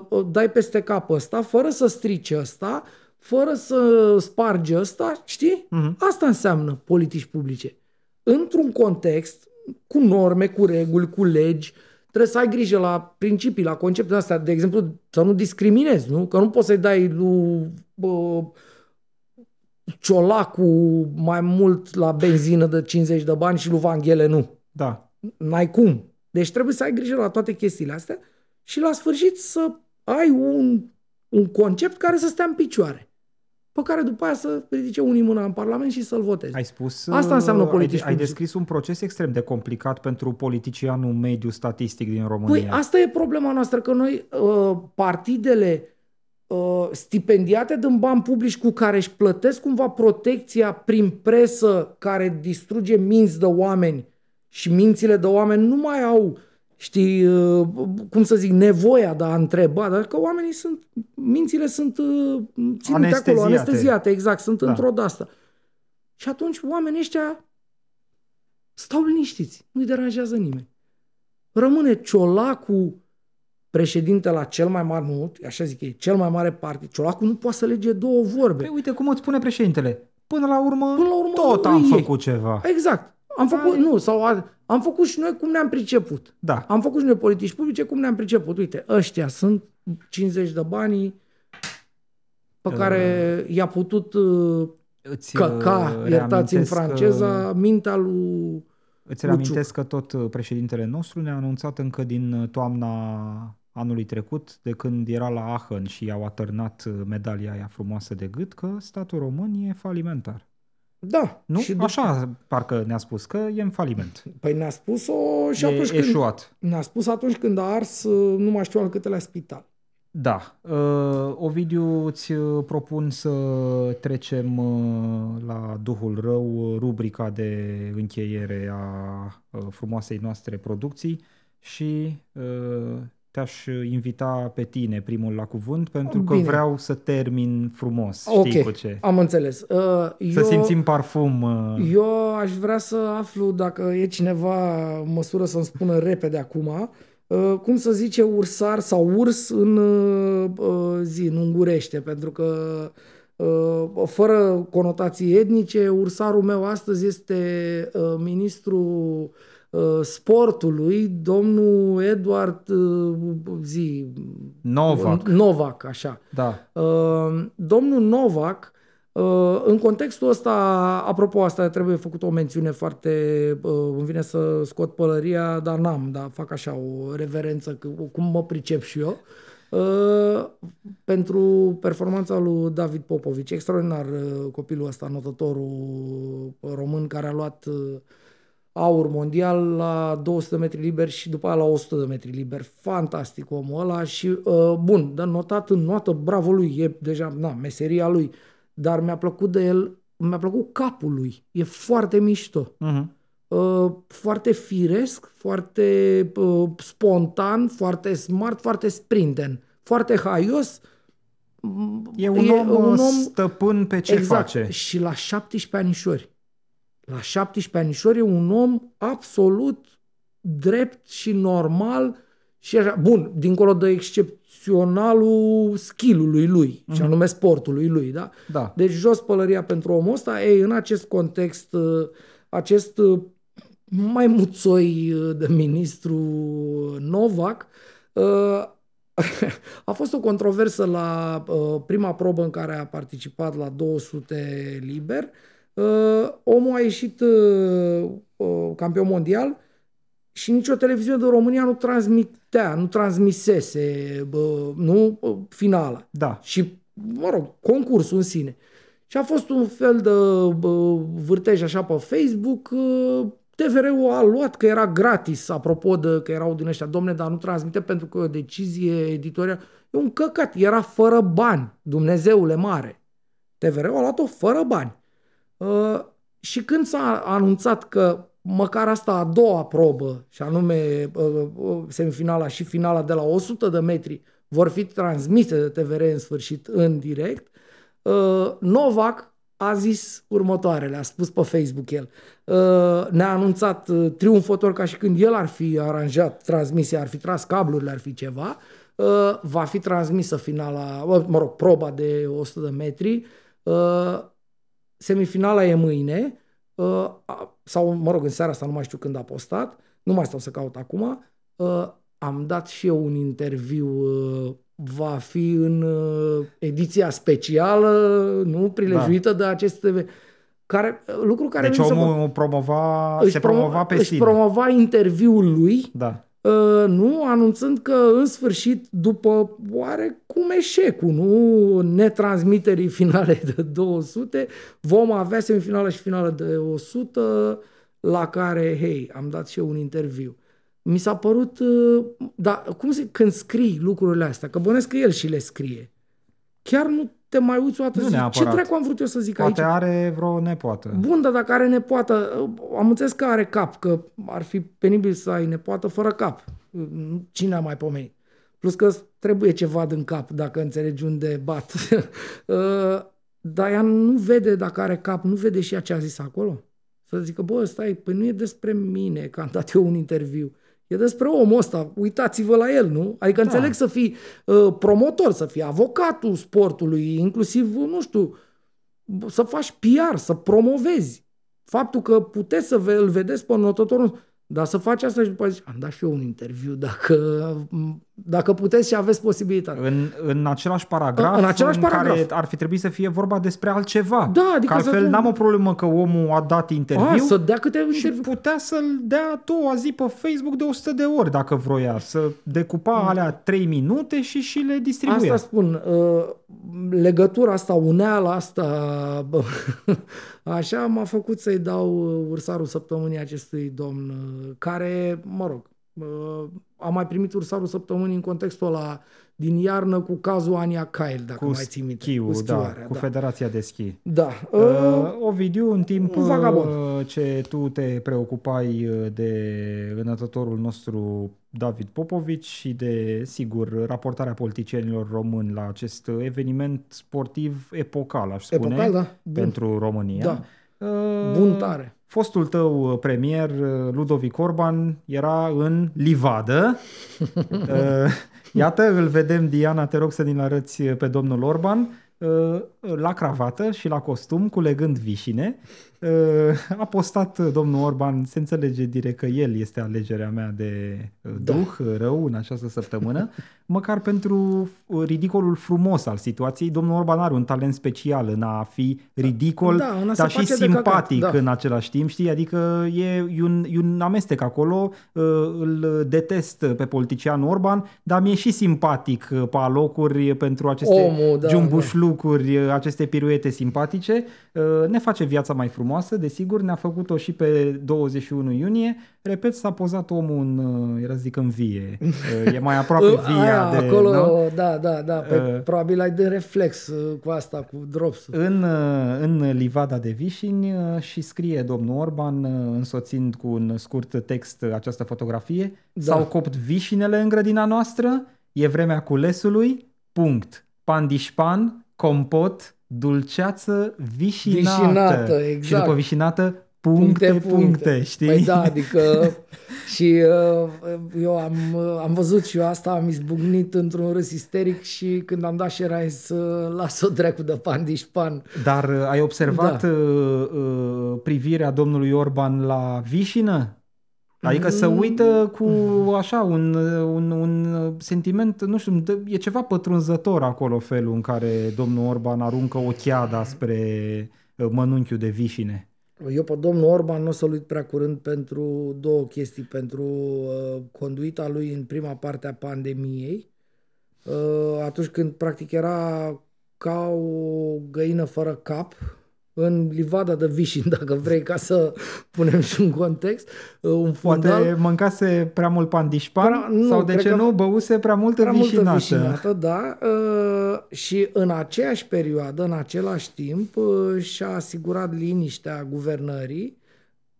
uh, dai peste cap ăsta, fără să strici ăsta, fără să spargi ăsta, știi? Mhm. Asta înseamnă politici publice. Într-un context, cu norme, cu reguli, cu legi, trebuie să ai grijă la principii, la concepte astea. De exemplu, să nu discriminezi, nu? Că nu poți să-i dai lui bă, ciolacu mai mult la benzină de 50 de bani și lui Vanghele nu. Da. N-ai cum. Deci trebuie să ai grijă la toate chestiile astea și la sfârșit să ai un, un concept care să stea în picioare. Pe care după aia să ridice unii mâna în Parlament și să-l voteze. Ai spus... Asta înseamnă uh, politici Ai, ai publice. descris un proces extrem de complicat pentru politicianul mediu statistic din România. Păi asta e problema noastră, că noi, uh, partidele uh, stipendiate din bani publici cu care își plătesc cumva protecția prin presă care distruge minți de oameni și mințile de oameni nu mai au, știi, uh, cum să zic, nevoia de a întreba, dar că oamenii sunt, mințile sunt uh, ținute acolo, Anesteziate. anesteziate, exact, sunt Da. într-o de-asta. Și atunci oamenii ăștia stau liniștiți, nu-i deranjează nimeni. Rămâne Ciolacu președinte la cel mai mare, nu, așa zic ei, cel mai mare partid. Ciolacu nu poate să lege două vorbe. Păi uite cum îți spune președintele. Până la urmă, Până la urmă, tot am îi iei. făcut ceva. Exact. Am făcut, Ai- nu, sau a- am făcut și noi cum ne-am priceput. Da. Am făcut și noi politici publice cum ne-am priceput. Uite, ăștia sunt 50 de bani pe care i-a putut uh, Îți, căca, uh, iertați în reamintesc că- franceza, mintea lui... Îți reamintesc că tot uh, președintele nostru ne-a anunțat încă din uh, toamna anului trecut, de când era la Aachen și i-au atârnat uh, medalia aia frumoasă de gât, că statul român e falimentar. Da. Nu? Și după- Așa parcă ne-a spus, că e în faliment. Păi ne-a spus-o și e atunci când... eșuat. Ne-a spus atunci când a ars uh, nu mai știu al câtelea spital. Da. Uh, Ovidiu, îți uh, propun să trecem uh, la Duhul Rău, uh, rubrica de încheiere a uh, frumoasei noastre producții și uh, te-aș invita pe tine primul la cuvânt pentru că Bine. vreau să termin frumos. Ok, Știi cu ce? am înțeles. Uh, Să eu, simțim parfum. uh, eu aș vrea să aflu dacă e cineva în măsură să-mi spună repede acum uh, cum să zice ursar sau urs în uh, uh, zi, în ungurește, pentru că uh, fără conotații etnice, ursarul meu astăzi este uh, ministrul uh, sportului, domnul Eduard uh, zi, Novak. Novak, așa. Da. Uh, Domnul Novak, uh, în contextul ăsta, apropo, asta trebuie făcut o mențiune foarte, uh, îmi vine să scot pălăria, dar n-am, dar fac așa o reverență, că- cum mă pricep și eu, uh, pentru performanța lui David Popovici. Extraordinar uh, copilul ăsta, notătorul român care a luat uh, aur mondial la 200 de metri liber și după aia la 100 de metri liber. Fantastic omul ăla și uh, bun, dă notat în notă, bravo lui, e deja, na, meseria lui, dar mi-a plăcut de el, mi-a plăcut capul lui, e foarte mișto. Uh-huh. Uh, foarte firesc, foarte uh, spontan, foarte smart, foarte sprinten, foarte haios. E un, om, un om stăpân pe ce exact. face. Și la 17 anișori. La 17 anișori e un om absolut drept și normal și așa. Bun, dincolo de excepționalul skill-ului lui, mm-hmm. și anume sportului lui, da? Da. Deci jos pălăria pentru omul ăsta. Ei, în acest context, uh, acest uh, mai muțoi uh, de ministru Novak uh, a fost o controversă la uh, prima probă în care a participat la 200 liber. Uh, omul a ieșit uh, uh, campion mondial și nicio televiziune din România nu transmitea, nu transmisese bă, nu, uh, finala. Da. Și, mă rog, concursul în sine. Și a fost un fel de bă, vârtej așa pe Facebook. uh, TVR-ul a luat că era gratis, apropo de că erau din ăștia, domne, dar nu transmite pentru că e o decizie editorială. E un căcat, era fără bani, Dumnezeule mare. TVR-ul a luat-o fără bani. Uh, și când s-a anunțat că măcar asta a doua probă, și anume uh, uh, semifinala și finala de la 100 de metri, vor fi transmise de TVR în sfârșit în direct, uh, Novak a zis următoarele, a spus pe Facebook el. Uh, ne-a anunțat uh, triumfător ca și când el ar fi aranjat transmisia, ar fi tras cablurile, ar fi ceva. Uh, va fi transmisă finala, uh, mă rog, proba de 100 de metri. Uh, semifinala e mâine, uh, a- sau, mă rog, în seara asta, nu mai știu când a postat, nu mai stau să caut acum. Uh, am dat și eu un interviu, uh, va fi în uh, ediția specială, nu, prilejuită da. de acest TV, care, lucru care Deci mi se pare- omul promova, își se promo- promova pe își sine. promova interviul lui, Da. Uh, nu, anunțând că în sfârșit, după oarecum eșecul, nu, netransmiterii finale de 200, vom avea semifinală și finală de 100, la care, hei, am dat și eu un interviu. Mi s-a părut, uh, dar cum zic, când scrii lucrurile astea, că bănesc că el și le scrie, chiar nu te mai uiți o dată Nu zici, ce neapărat. dracu am vrut eu să zic Poate aici? are vreo nepoată. Bun, dar dacă are nepoată, am înțeles că are cap, că ar fi penibil să ai nepoată fără cap. Cine a mai pomenit? Plus că trebuie ceva din cap, dacă înțelegi unde bat. Uh, dar ea nu vede dacă are cap, nu vede și ea ce a zis acolo. Să zică, bă, stai, păi nu e despre mine că am dat eu un interviu. E despre omul ăsta, uitați-vă la el, nu? Adică da. înțeleg să fii uh, promotor, să fii avocatul sportului, inclusiv, nu știu, să faci PR, să promovezi. faptul că puteți să îl vedeți pe notătorul dar să faci asta și după zici, am dat și eu un interviu dacă, dacă puteți și aveți posibilitatea. În, în același paragraf în, în, același în paragraf. care ar fi trebuit să fie vorba despre altceva. Da, adică că altfel să... n-am o problemă că omul a dat interviu a, să dea câte și interviu. putea să-l dea a doua zi pe Facebook de 100 de ori dacă vroia. Să decupa mm. alea 3 minute și și le distribuia. Asta spun, uh, legătura asta, uneala asta, așa m-a făcut să-i dau ursarul săptămânii acestui domn, care, mă rog, am mai primit ursarul săptămânii în contextul ăla din iarnă cu cazul Ania Kyle, dacă cu mai ții minte. Schiu, cu da, cu da. Federația de Schi. Da. Uh, Ovidiu, în timp un vagabond. ce tu te preocupai de înătătorul nostru David Popovici și de, sigur, raportarea politicienilor români la acest eveniment sportiv epocal, aș spune, Epocal, da. Bun. pentru România. Da. Uh, Bun tare. Fostul tău premier, Ludovic Orban, era în livadă. uh, Iată, îl vedem, Diana, te rog să ne arăți pe domnul Orban, la cravată și la costum, culegând vișine. A postat domnul Orban, se înțelege direct că el este alegerea mea de da. duh rău în această săptămână, măcar pentru ridicolul frumos al situației. Domnul Orban are un talent special în a fi ridicol, da, dar și simpatic da. în același timp, știi? Adică e, e, un, e un amestec acolo, îl detest pe politicianul Orban, dar mi-e și simpatic pe alocuri pentru aceste Omul, da, jumbușlucuri, da. Aceste piruete simpatice. Ne face viața mai frumoasă, desigur, ne-a făcut-o și pe 21 iunie. Repet, s-a pozat omul în, era zic, în vie. E mai aproape via Aia, de... acolo, nu? da, da, da. Pe, uh, probabil ai de reflex cu asta, cu drops în, în livada de vișini și scrie domnul Orban, însoțind cu un scurt text această fotografie, da. s-au copt vișinele în grădina noastră, e vremea culesului, punct. Pandișpan, compot, dulceață, vișinată. Vișinată, exact. Și după vișinată, puncte, puncte, puncte știi? Păi da, adică și uh, eu am, am văzut și eu asta, am izbucnit într-un râs isteric și când am dat și era să las-o dracu de pandișpan. Dar uh, ai observat da. uh, uh, privirea domnului Orban la vișină? Adică să uită cu așa un, un, un sentiment, nu știu, e ceva pătrunzător acolo felul în care domnul Orban aruncă o cheada spre mănunchiul de vișine. Eu pe domnul Orban nu o să-l uit prea curând pentru două chestii. Pentru uh, conduita lui în prima parte a pandemiei, uh, atunci când practic era ca o găină fără cap, în livada de vișin, dacă vrei, ca să punem și un context. Un fundal. Poate mâncase prea mult pandișpan prea, nu, sau de ce nu, băuse prea multă prea vișinată. Multă vișinată, da. Uh, și în aceeași perioadă, în același timp, uh, și-a asigurat liniștea guvernării,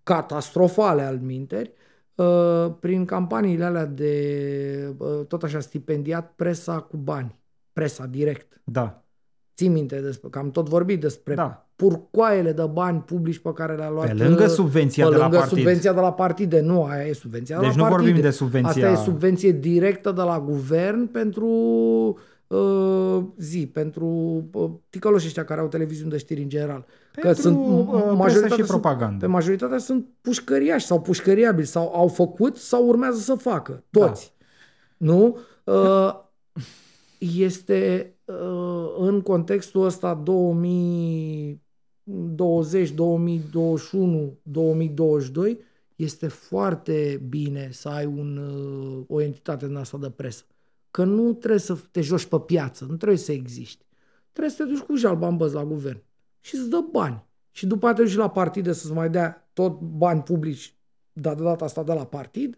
catastrofale al minteri, uh, prin campaniile alea de, tot așa, stipendiat presa cu bani. Presa direct. Da. Ții minte despre, că am tot vorbit despre da purcoaiele de bani publici pe care le-a luat. Pe lângă subvenția pe de lângă la partid. subvenția de la partide. Nu, aia e subvenția deci de la nu partide. vorbim de subvenția... Asta e subvenție directă de la guvern pentru uh, zi, pentru uh, ticăloșii ăștia care au televiziuni de știri în general. Pentru, că sunt uh, majoritatea și propagandă. Sunt, pe majoritatea sunt pușcăriași sau pușcăriabili sau au făcut sau urmează să facă. Toți. Da. Nu? Uh, este uh, în contextul ăsta 2000 2020, 2021, 2022, este foarte bine să ai un, uh, o entitate din asta de presă. Că nu trebuie să te joci pe piață, nu trebuie să existi. Trebuie să te duci cu jalba în băz la guvern și să dă bani. Și după aceea te duci la partide să-ți mai dea tot bani publici, dar de data asta de la partid,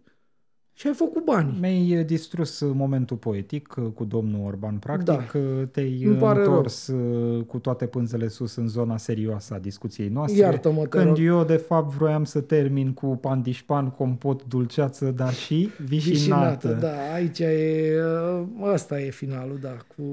și ai făcut bani. Mi-ai distrus momentul poetic uh, cu domnul Orban, practic. Da. Uh, te-ai întors rău. Uh, cu toate pânzele sus în zona serioasă a discuției noastre. Iartă-mă, Când rog. eu, de fapt, vroiam să termin cu pandișpan, compot, dulceață, dar și vișinată. vișinată da, aici e, ăsta e finalul, da, cu...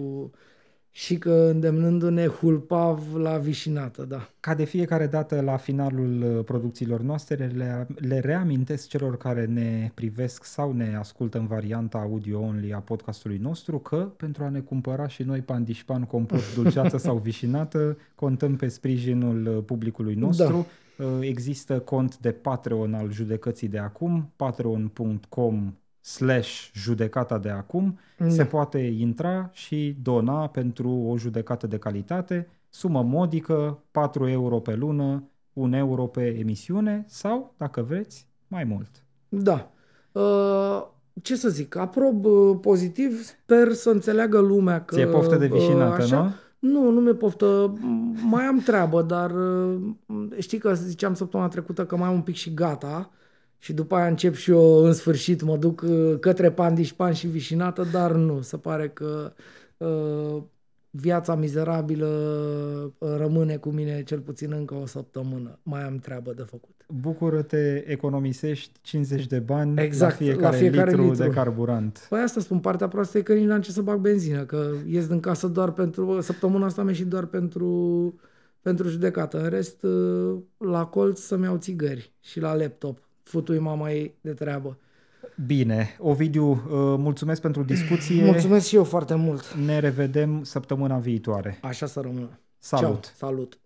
și că îndemnându-ne hulpav la vișinată, da. Ca de fiecare dată la finalul uh, producțiilor noastre le, le reamintesc celor care ne privesc sau ne ascultă în varianta audio-only a podcastului nostru că pentru a ne cumpăra și noi pandișpan, compot, dulceață sau vișinată, contăm pe sprijinul uh, publicului nostru. Da. Există cont de Patreon al judecății de acum, patreon.com slash judecata de acum, da. se poate intra și dona pentru o judecată de calitate, sumă modică, 4 euro pe lună, 1 euro pe emisiune sau, dacă vreți, mai mult. Da. Uh, ce să zic, aprob uh, pozitiv, sper să înțeleagă lumea că... Ți-e poftă de vișinată, uh, așa, nu? Nu, nu mi-e poftă. Mai am treabă, dar uh, știi că ziceam săptămâna trecută că mai am un pic și gata. Uh, și după aia încep și eu în sfârșit, mă duc uh, către Pandișpan și Vișinată, dar nu, se pare că uh, viața mizerabilă uh, rămâne cu mine cel puțin încă o săptămână. Mai am treabă de făcut. Bucură-te, economisești 50 de bani exact, la, fiecare la fiecare litru, litru de carburant. Păi asta spun, partea proastă e că nici n-am ce să bag benzină, că ies din casă doar pentru, săptămâna asta am ieșit doar pentru, pentru judecată. În rest, uh, la colț să-mi iau țigări și la laptop futui mama ei de treabă. Bine, Ovidiu, uh, mulțumesc pentru discuție. Mulțumesc și eu foarte mult. Ne revedem săptămâna viitoare. Așa să rămână. Salut! Ciao, salut!